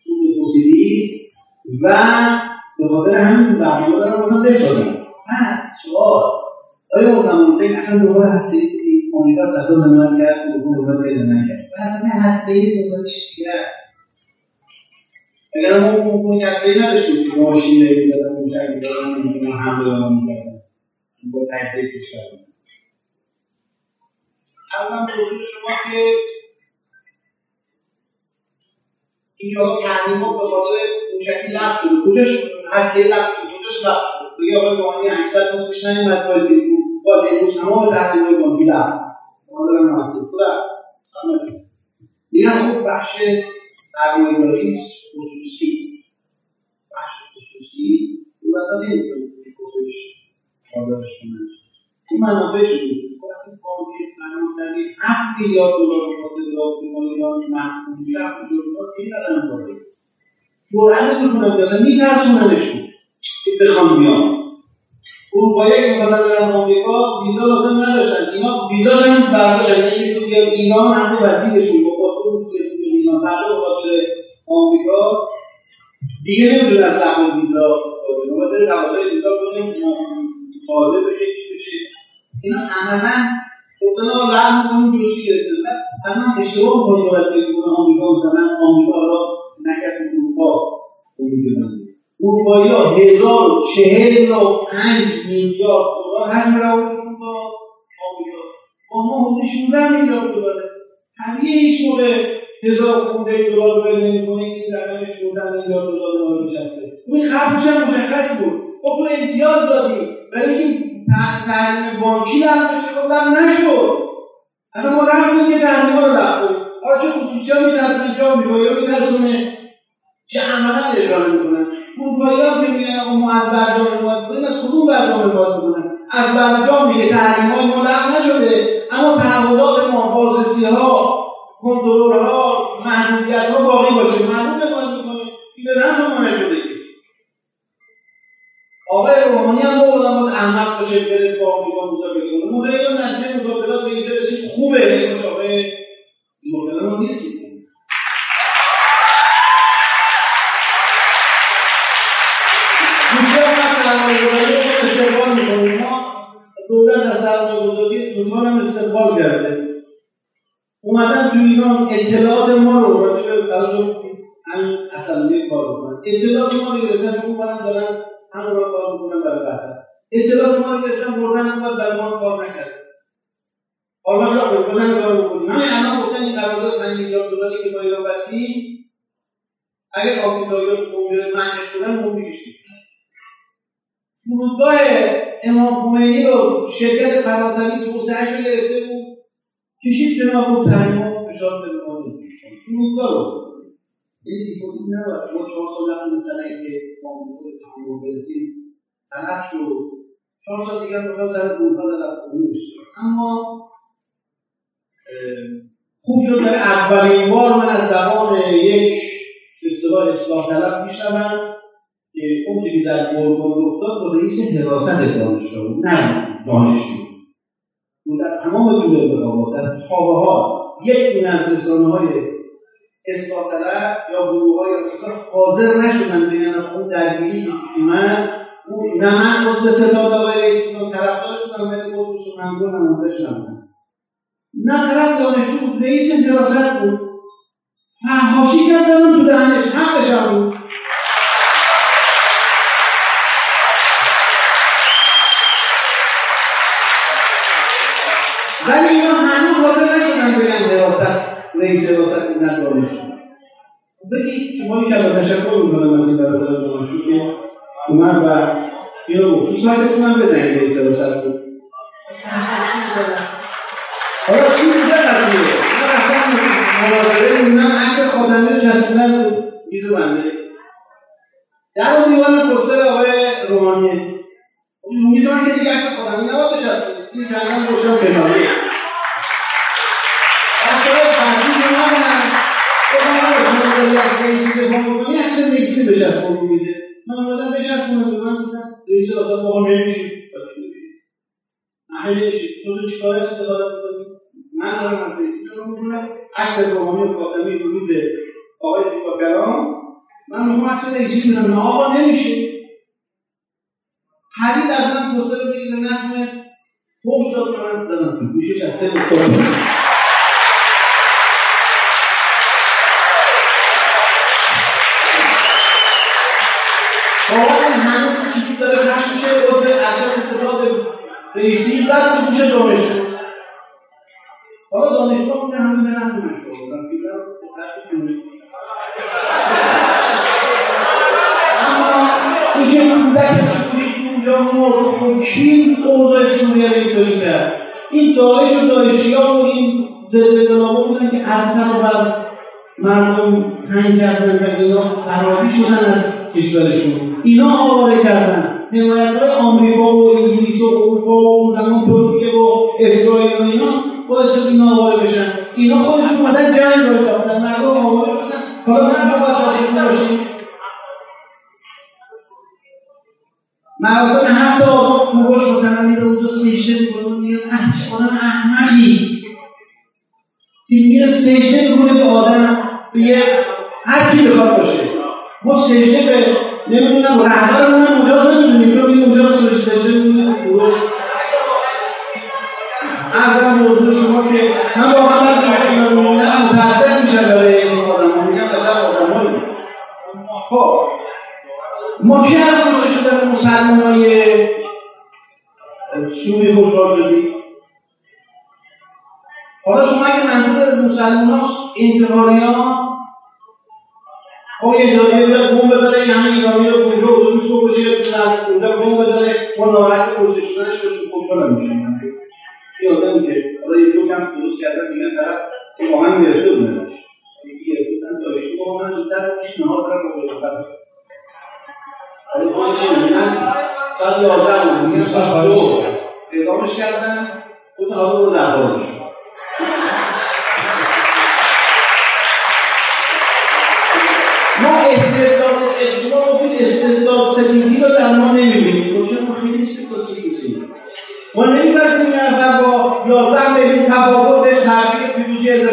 سود فسیلی است. و بازم بسازم بعد سوال آیا زمان فکر اصلا دوباره هسته آمریکا صدا به من کرد و دوباره پیدا نکرد. و اصلا هسته ای صحبتش کرد اگر ما اون هسته ای نداشتیم که ماشین می‌زدن اون جنگ دارن حمله دارن می‌کردن با تجزیه کشور. ارزم به حضور شما که این جاها تحریما به خاطر موشکی لغو شده. کجاش؟ هسیه لغو شده لغو شده؟ دیگه آقای روحانی 800 نوتش نیومد باید بود. باز امروز تمام تحریمای بانکی لغو ما دارم محصول. خدا دیگه خوب بخش سرمایه‌داری خصوصی. است بخش خصوصی. دولت‌ها نمی‌تونن خودش صادرش کنن این منافعش بود بانک فرانسوی هفت میلیارد دلار می‌خواد اضافه ایران محکوم میلیارد دلار رقم داره جرأتشون کنن میترسوننشون بخوام بیان اروپایی که مثلا برن آمریکا ویزا لازم نداشتن. اینا ویزاشون برداشتن. یعنی بیاد ایران هم وزیرشون با پاسپورت سیاسی ایران فردا به خاطر آمریکا دیگه نمی‌تونه از سهم ویزا استفاده کنه باید تقاضای ویزا کنه طالب بشه چی بشه. اینا عملا گفتن آقا لعن می‌کنیم جلوشی گرفتن؟ الان اشتباه می‌کنیم باید فکر کنه آمریکا مثلا آمریکا را نکرد اروپا. امید اروپایی ها هزار چهل و پنج میلیارد دلار. حجم روابطشون با آمریکا. با ما حدود 16 میلیارد دلاره. طبیعیه هیچ موقع هزار خورده دلار رو بل نمی‌کنه این زمان 16 میلیارد دلار رو بچسته این خرفش هم مشخص بود. خب تو امتیاز دادی ولی این تحریم بانکی لغو بشه. خب لغو نشد. اصلا ما رفتیم که تحریما رو کنیم حالا چه خصوصی ها میترسونه جا میبایی میترسونه چه عملا اجرا می‌کنن. اروپایی ها که میگن آقا ما از برجام حمایت کنیم از کدوم برجام حمایت می‌کنن از برجام میگه تحریم های ما لغو نشده. اما تعهدات ما بازرسی ها کنترلها محدودیت ها باقی باشه. محدود باز می‌کنه این به نفع ما نشده. آقای روحانی هم با آدم احمق باشه بره با آمریکا مذاکره کنه موقع اینو نتیجه مذاکرات اینجا رسید خوبه. این مشابه مشابه ما نیست. اومدن تو ایران اطلاعات ما رو راجع به براشون همین اصلیه کار بکنن اطلاعات ما رو گرفتن چون اومدن دارن همون کار می‌کنن برای بهتر اطلاعات ما رو گرفتن بردن اون برای ما کار نکرد. حالا شاید بزن کار بکنیم همین الان گفتن این قرارداد 5 میلیارد دلاری که با ایران بستیم اگر آمریکایی‌ها تو کنگره معنیش شدن ما می‌کشیم. فرودگاه امام خمینی رو شرکت فرانسوی توسعهش رو گرفته بود. کشید جناب بود تحریم فشار بده فرودگاه رو. این دیفولت نباید. شما چهار سال هم که آمریکا به تحریم برسیم. تلف شد. چهار سال دیگر رو سر فرودگاه در اما خوب شد اولین بار من از زبان یک اصطلاح اصلاح طلب که اون که در گرگان با رئیس حراست نه دانشجو. تمام طول انتخابات در تابه ها یک دونه از رسانه های اصلاح یا گروه های حاضر نشدن بگن اون درگیری اومد اون نه من عضو ستاد آقای رئیس بودم طرفدار شدم ولی عضو سخنگو نماینده شدم. نه طرف دانشجو بود رئیس حراست بود. فحاشی کردن تو دهنش حقش هم بود. ولی اینا هنوز حاضر نشدن بگن حراست رئیس حراست بودن دانشجو بگید شما یک کلمه تشکر می‌کنم از این برادر دانشجو که اومد و اینو گفت. تو سایتتون هم بزنید رئیس حراست بود حالا چی میگه قضیه من مناظره می‌بینم عکس رو رو میز بنده. در اون دیوان پستر آقای روحانیه. اون میز من که دیگه عکس خاتمی نباید بچسبه. جنگل روشن کناره بچه‌ها تحصیل اومدن گفتم آقا شما داری از رئیسی دفاع می‌کنی عکس رئیسی رو میزه من اومدم بچسبونم به من دیدم رئیس آدم بابا نمیشه نه نمیشه تو چیکار استفاده می‌کنی من دارم از رو می‌کنم عکس روحانی و فاطمی روز آقای زیبا کلام من می‌خوام عکس رئیسی می‌دونم؟ نه آقا نمیشه. پرید از من نتونست فوش داد که من دادم تو گوشش از سه واقعا هنوز چیزی داره پخش میشه گفته اصلا استفاده رئیسی زد تو گوش دانشجو حالا دانشجو اونجا همین به نفع من شد اما اینکه مرد خب کی اوضاع سوریه رو اینطوری کرد. این داعش و داعشی ها و این ضد بودن که اصلا بر مردم تنگ کردن و اینا فراری شدن از کشورشون. اینا آواره کردن. حمایت های آمریکا و انگلیس و اروپا و زمان ترکیه و اسرائیل و اینا باعث شد اینا آواره بشن. اینا خودشون اومدن جنگ رو انداختن مردم آواره شدن. حالا من باید مراسم هفت آباد خوباش مثلا میره اونجا سجده می‌کنه میگه اه چه آدم احمدی که میره سجده می‌کنه به آدم به هر کی بخواد باشه. ما سجده به نمی‌دونم رهبر من اونجا نمی‌دونیم. تو میگه اونجا می‌دونیم درست ارزم موضوع شما که من وقت اینا رو می‌بینم. متأثر میشم برای این آدم. ها میگم عجب آدم خب. ما کی از شده مسلمان های سوری خوشحال شدیم حالا شما اگه منظور از مسلمان ها انتقالیان خب یه جایی بیاد بوم بزنه این همه ایرانی رو اونجا اتوبوس بکشه اونجا بوم بزنه ما ناراحت کشته شدنش رو خوشحال میشیم این آدمی که حالا یه دو کم درست کردن میگن طرف که من گرفته بودنش یکی گرفته بودن داشتی با من زودتر پیش نهار دارم با ما چی میگن ساعت یازده بود میگن ساعت دو اعدامش کردن گفتن حالا برو زهرا بشو استعداد اجتماع گفتید استعداد سفیدی رو در ما نمی‌بینیم چون ما خیلی استعداد سفیدی ما نمیبرسیم این با یازده میلیون تفاوت تبریک پیروزی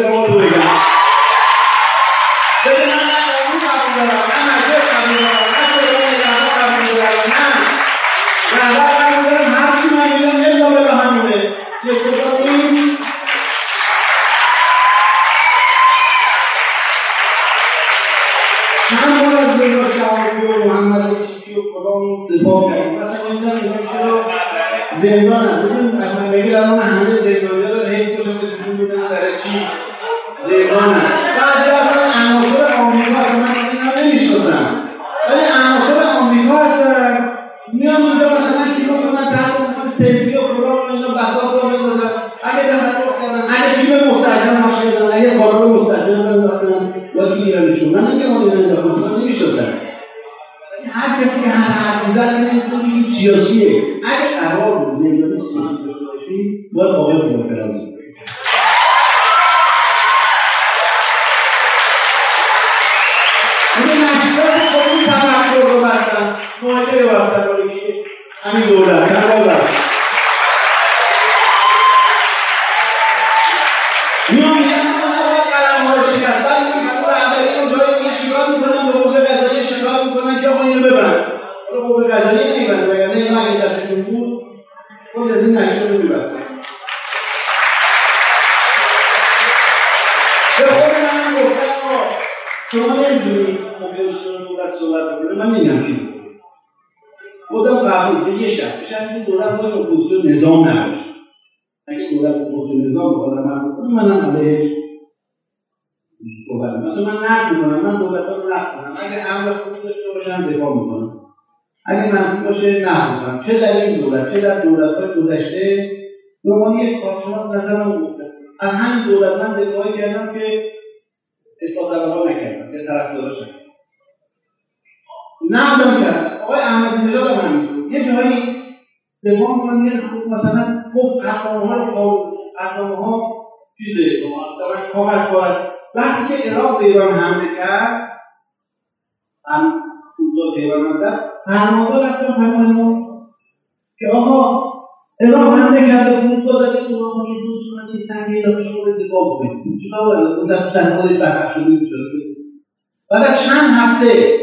فلان دفاع کردیم مثلا این اینا بستن نقد می‌کنم چه در این دولت چه در دولت های گذشته نمانی یک کارشناس نظرم گفته. از همین دولت من دفاعی کردم که اصلاح طلبها نکردم که طرفداراش نکردم. نقدم کردم آقای احمدی نژاد هم همینطور یه جایی دفاع می‌کنم یه مثلا گفت قطنامه ها قطنامه ها چیزه مثلا کاغذ کاغذ وقتی که عراق به ایران حمله کرد هم فرودگاه تهران هم فرمانده رفتم پیمان که آقا عراق حمله کرده فرودگاه زده تو ما یه دوست من این سنگ یه دفعه شما دفاع کنید. چیکار باید اون در سنگ خودش برحق شده بعد از چند هفته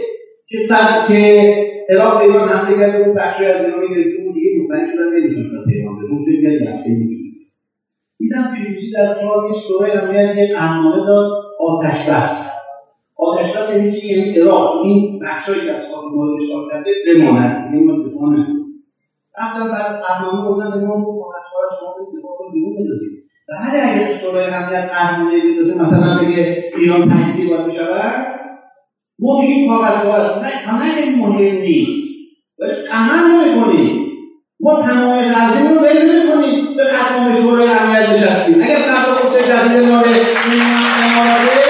که سر که به ایران حمله کرد اون بخشی از ایران گرفته اون دیگه مطمئن شدن نمی‌تونن تهران به اون فکر کرد هفته دیدم پیروزی در کار شورای امنیت یک داد آتش بس یعنی چی؟ یعنی عراق این بخشایی که از مورد اشغال کرده بماند یعنی نکنیم رفتم بر برنامه گفتن به ما از کار شما دفاع کنید بیرون بندازید بعد اگر شورای امنیت برنامه بندازه مثلا بگه ایران تجزیه باید بشود ما میگیم کاغذ کاغذ نه نه مهم نیست. ولی عمل نمی‌کنیم. ما تمام لازم رو ول نمی‌کنیم. به قدم شورای امنیت نشستیم. اگر قبل خود جزیره مورد اماراته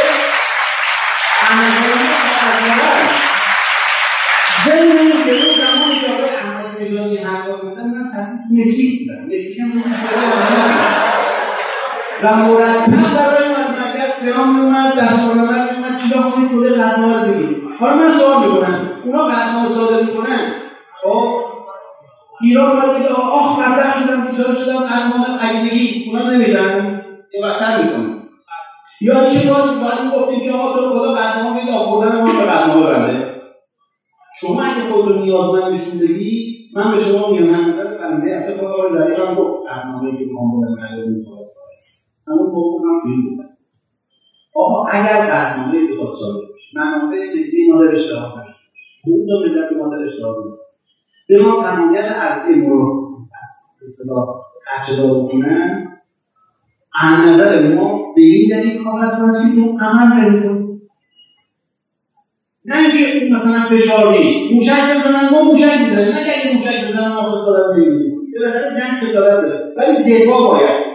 و مرتب برای مملکت پیام میومد دستورالعمل میومد چیزا کنید کل قدمها رو بگید حالا من سوال می‌کنم. اونا قدمها رو صادر می‌کنن؟ خب؟ ایران باید بگه آخ بدبخت شدم بیچاره شدم قدمها اگدگی اونا نمیدن. بدتر می‌کنن یا اینکه باید باید گفتیم که آقا تو خدا قدمها بگه آخوردن ما به قدمها ببنده. شما اگه خود رو نیازمند نشون بدی من به شما میگم من نظر بنده خدا رو ظریف هم گفت. برنامه که کامل نداره متوسط همون موقع هم بود آقا اگر برنامه دو ساله منافع ملی مادر اشتراک نشد حقوق ملت مادر اشتراک نشد به ما تمامیت ارزی رو به اصطلاح قچه‌دار بکنن از نظر ما به این دلیل کاغذ بازی عمل نمی‌کنیم نه اینکه اون مثلا فشار نیست. موشک بزنن ما موشک بزنیم نه که اگه موشک بزنن ما خسارت نمی‌بینیم بالاخره جنگ خسارت داره. ولی دفاع باید.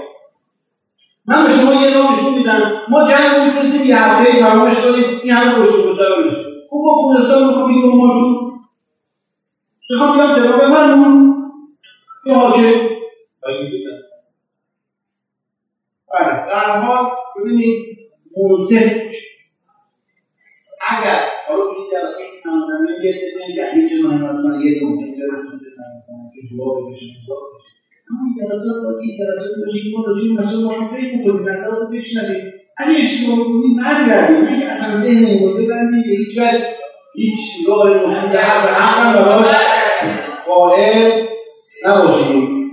من به شما یه راه نشون میدم. ما جنگ می‌تونستیم یه هفته تمامش کنیم این همه کشته بزرگ رو میشه خب ما خوزستان می‌خوام این رو ماشون می‌خوام بیام جناب بفرمون یه حاکم. بله در حال ببینید منصف اگر حالا تو این جلسه تمام یه دیگه که هیچ یه نتون بزنه کنه که جواب بشه اما جلسات این جلسات که راجع به مسئله ما فکر کنیم نظرات رو بشنویم اگه اشتباه می‌کنیم برگردیم. نه که اصلا ذهن این رو ببندیم به هیچ وجه هیچ راه مهم در حق حق هم براش قائل نباشیم.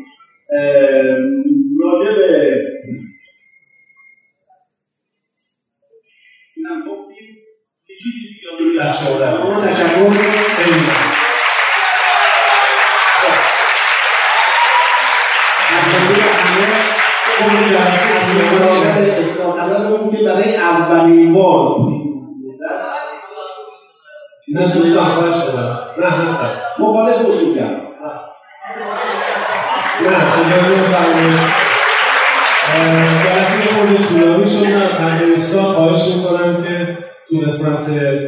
راجع به اینم گفتیم یه چیزی دیگه رو دست آوردن تشکر. برای اولین بار. نه دوستان خواهش نه هستم مخالف بزرگ کرد. نه اجازه بفرمایید جلسه خود طولانی شد از همه خواهش می‌کنم که تو قسمت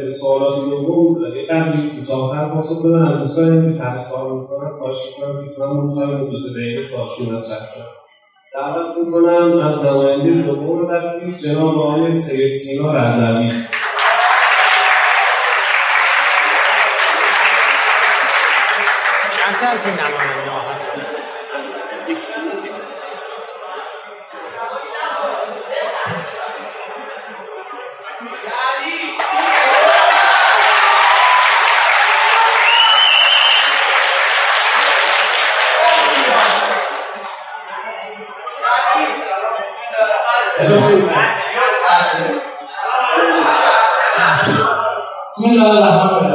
سوالات دوم یه قدری کوتاهتر پاسخ بدن. از دوستانی که تحت سوال می‌کنن خواهش می‌کنم که تایم دو سه دقیقه سوالشون از چک کنم دعوت می‌کنم از نماینده دوم دستی جناب آقای سید سینا رضوی. چند تا از این نماینده هستن بسم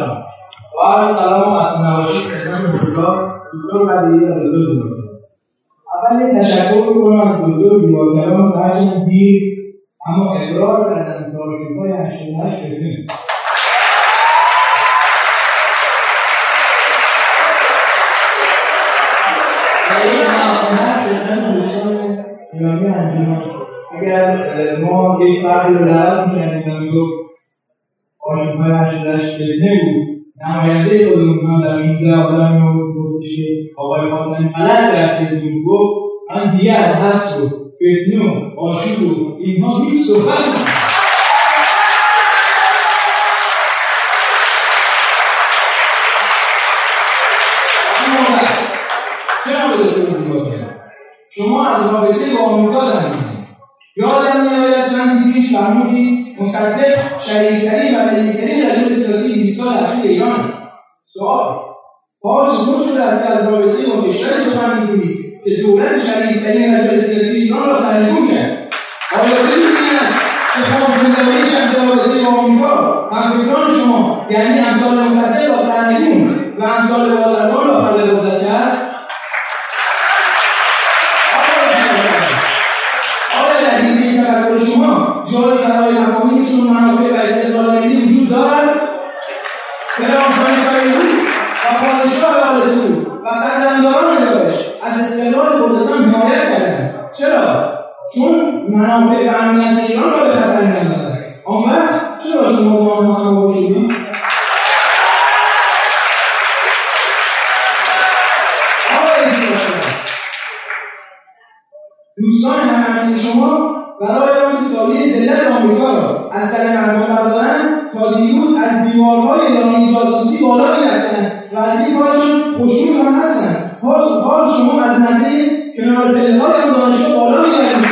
کنار پلههای آن دانشگاه بالا می‌روید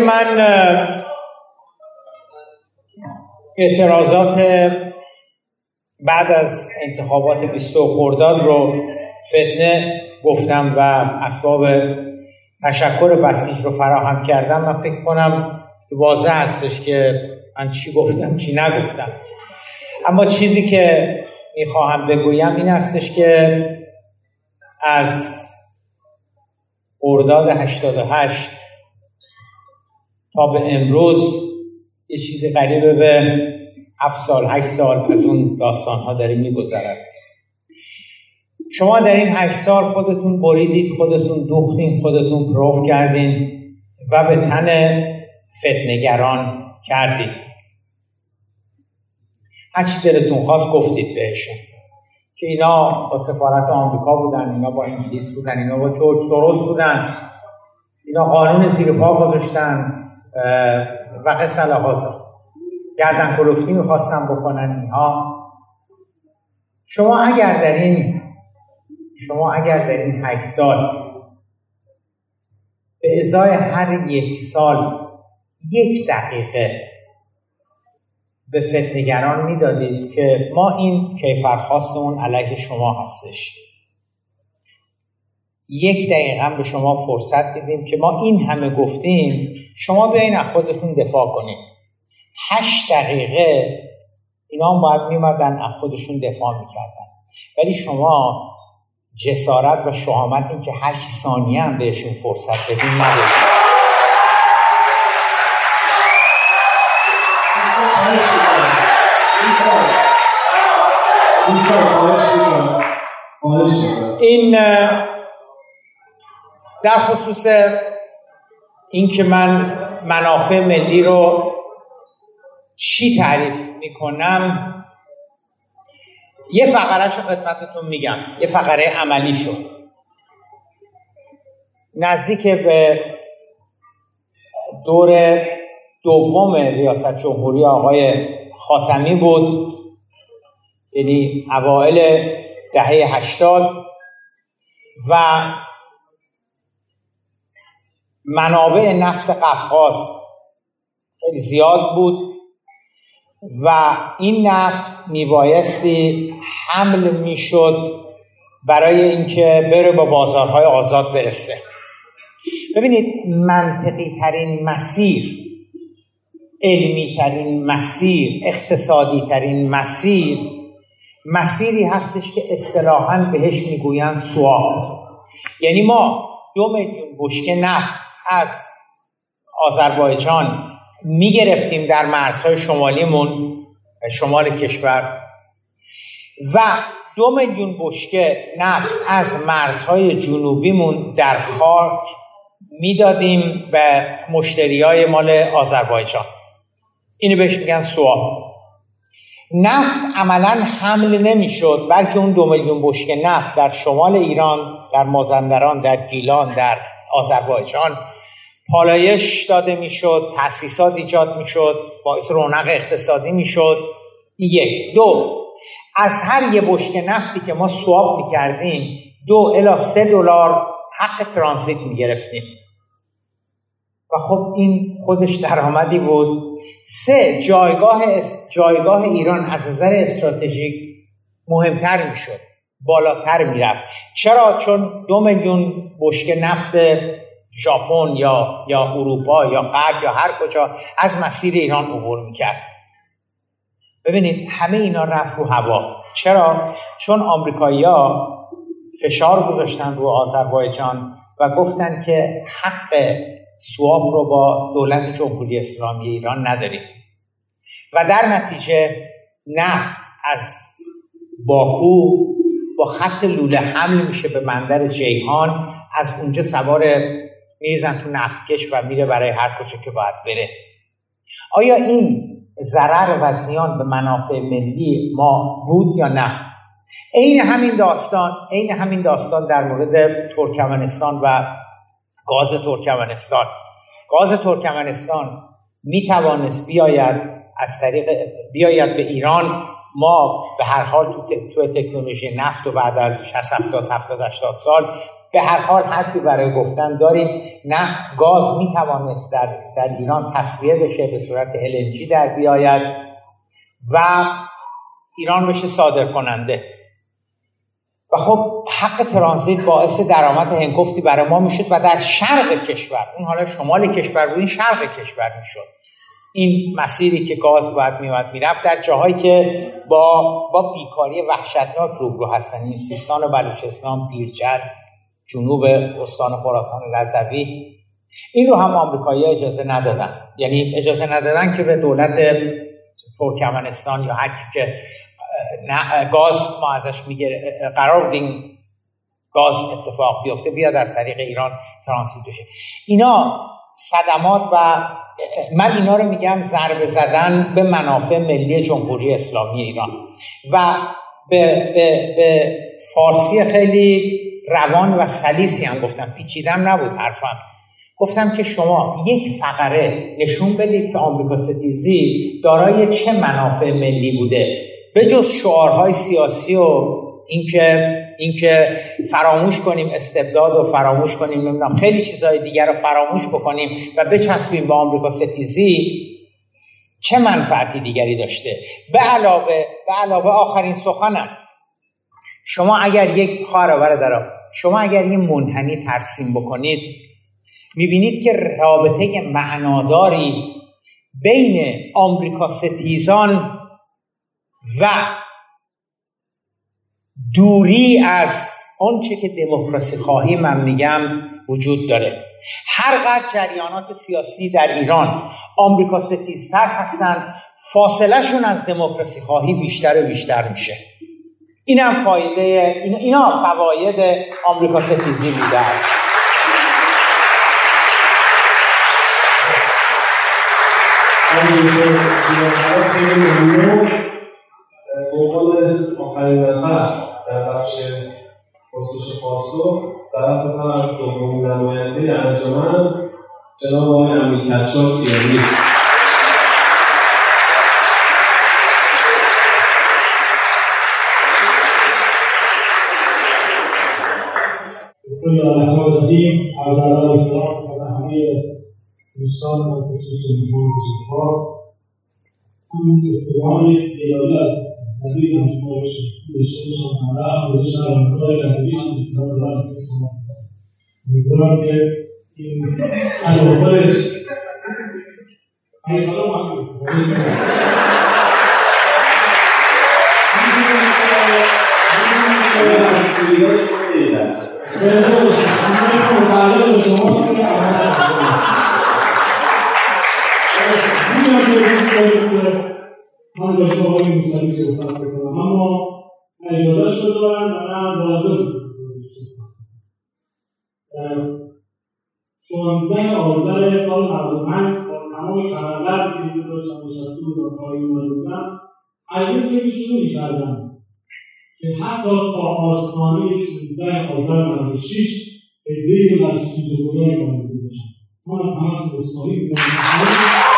من اعتراضات بعد از انتخابات 20 خرداد رو فتنه گفتم و اسباب تشکر بسیج رو فراهم کردم من فکر کنم واضح هستش که من چی گفتم چی نگفتم. اما چیزی که می‌خواهم بگویم این هستش که از ارداد 88 تا به امروز یه چیزی قریبه به هفت سال هشت سال از اون داستان ها داره میگذرد. شما در این هشت سال خودتون بریدید خودتون دوختین خودتون پروف کردین و به تن فتنگران کردید. هرچی دلتون خواست گفتید بهشون که اینا با سفارت آمریکا بودن اینا با انگلیس بودن اینا با جورج سوروس بودن اینا قانون زیر پا گذاشتن. و قصه هاسا گردن کلفتی می‌خواستن بکنن اینها. شما اگر در این شما اگر در این هشت سال به ازای هر یک سال یک دقیقه به فتنگران می‌دادید که ما این کیفرخواستمون علیه شما هستش. یک دقیقه به شما فرصت بدیم که ما این همه گفتیم شما بیاین از خودتون دفاع کنید. هشت دقیقه اینا هم باید میمدن از خودشون دفاع می‌کردن. ولی شما جسارت و شهامت این که هشت ثانیه هم بهشون فرصت بدین ندارید. این در خصوص اینکه من منافع ملی رو چی تعریف می‌کنم؟ یه فقرش رو خدمتتون میگم. یه فقره عملی شد نزدیک به دور دوم ریاست جمهوری آقای خاتمی بود. یعنی اوائل دهه هشتاد. و منابع نفت قفقاز خیلی زیاد بود و این نفت میبایستی حمل می‌شد برای اینکه بره با بازارهای آزاد برسه. ببینید منطقی ترین مسیر علمی ترین مسیر اقتصادی ترین مسیر مسیری هستش که اصطلاحا بهش می‌گویند سواب یعنی ما دو میلیون بشکه نفت از آذربایجان می‌گرفتیم در مرزهای شمالیمون شمال کشور. و دو میلیون بشکه نفت از مرزهای جنوبیمون در خاک می‌دادیم به مشتری های مال آذربایجان. اینو بهش میگن سواب نفت عملا حمل نمی‌شد بلکه اون دو میلیون بشکه نفت در شمال ایران در مازندران در گیلان در آذربایجان پالایش داده می‌شد تاسیسات ایجاد می‌شد باعث رونق اقتصادی می‌شد. یک. دو. از هر یه بشکه نفتی که ما سواب می‌کردیم دو الا سه دلار حق ترانزیت می‌گرفتیم. و خب این خودش درآمدی بود. سه. جایگاه جایگاه ایران از نظر استراتژیک مهمتر می‌شد. بالاتر می‌رفت. چرا؟ چون دو میلیون بشکه نفت ژاپن یا یا اروپا یا غرب یا هر کجا از مسیر ایران عبور می‌کرد. ببینید همه اینا رفت رو هوا. چرا؟ چون آمریکایی‌ها فشار گذاشتن رو آذربایجان و گفتن که حق سواب رو با دولت جمهوری اسلامی ایران نداریم. و در نتیجه نفت از باکو با خط لوله حمل میشه به بندر جیهان از اونجا سوار میریزن تو نفتکش و میره برای هر کجا که باید بره. آیا این ضرر و زیان به منافع ملی ما بود یا نه؟ عین همین داستان عین همین داستان در مورد ترکمنستان و گاز ترکمنستان. گاز ترکمنستان می توانست بیاید از طریق بیاید به ایران. ما به هر حال تو, تو تکنولوژی نفت و بعد از 60 70 70 80 سال به هر حال حرفی برای گفتن داریم. نه گاز می توانست در, در ایران تصویه بشه به صورت LNG در بیاید و ایران بشه صادر کننده و خب حق ترانزیت باعث درآمد هنگفتی برای ما می‌شد و در شرق کشور اون حالا شمال کشور بود این شرق کشور می‌شد. این مسیری که گاز باید میومد می‌رفت در جاهایی که با با بیکاری وحشتناک روبرو هستن این سیستان و بلوچستان پیرجل جنوب استان خراسان رضوی این رو هم آمریکایی اجازه ندادن. یعنی اجازه ندادن که به دولت ترکمنستان یا هر که گاز ما ازش می‌گیره قرار بودیم گاز اتفاق بیفته بیاد از طریق ایران ترانسیت بشه. اینا صدمات و من اینا رو میگم ضربه زدن به منافع ملی جمهوری اسلامی ایران. و به, به, به فارسی خیلی روان و سلیسی هم گفتم. پیچیدم نبود حرفم. گفتم که شما یک فقره نشون بدید که آمریکا ستیزی دارای چه منافع ملی بوده. به جز شعارهای سیاسی و اینکه اینکه فراموش کنیم استبداد و فراموش کنیم نمی‌دونم خیلی چیزهای دیگر رو فراموش بکنیم و بچسبیم به آمریکا ستیزی چه منفعتی دیگری داشته؟ به علاوه به علاوه آخرین سخنم. شما اگر یک خواهر برادران شما اگر یه منحنی ترسیم بکنید می‌بینید که رابطه معناداری بین آمریکا ستیزان و دوری از آنچه که دموکراسی خواهی من میگم وجود داره. هر قدر جریانات سیاسی در ایران آمریکا ستیزتر هستند فاصلهشون از دموکراسی خواهی بیشتر و بیشتر میشه. اینم فایده اینا فواید آمریکا ستیزی بوده است. آخرین نفر در بخش پرسش پاسخ می‌کنم از دومین نماینده انجمن جناب آقای امیر کسرا بسم الله الرحمن الرحیم از اول احترام خدمت همه دوستان و خصوص مهمان بزرگوار اون اتباع الهی از نبی مجموع داشته باشم و رحمتهای الهی هم بسیار هست امیدوارم که این سعی سلام هم متعلق به شما من با شما موسوی صحبت بکنم اما اجازه شد دارم و من لازم شانزده سال 95 با تمام کمربندی که داشتم نشسته بودم پایین اومده بودم هرگز فکرش نمی‌کردم که حتی تا آسمانه 16 آذر 96 عدهای در سوز گداز زندگی باشم من از عذرخواهی می‌کنم.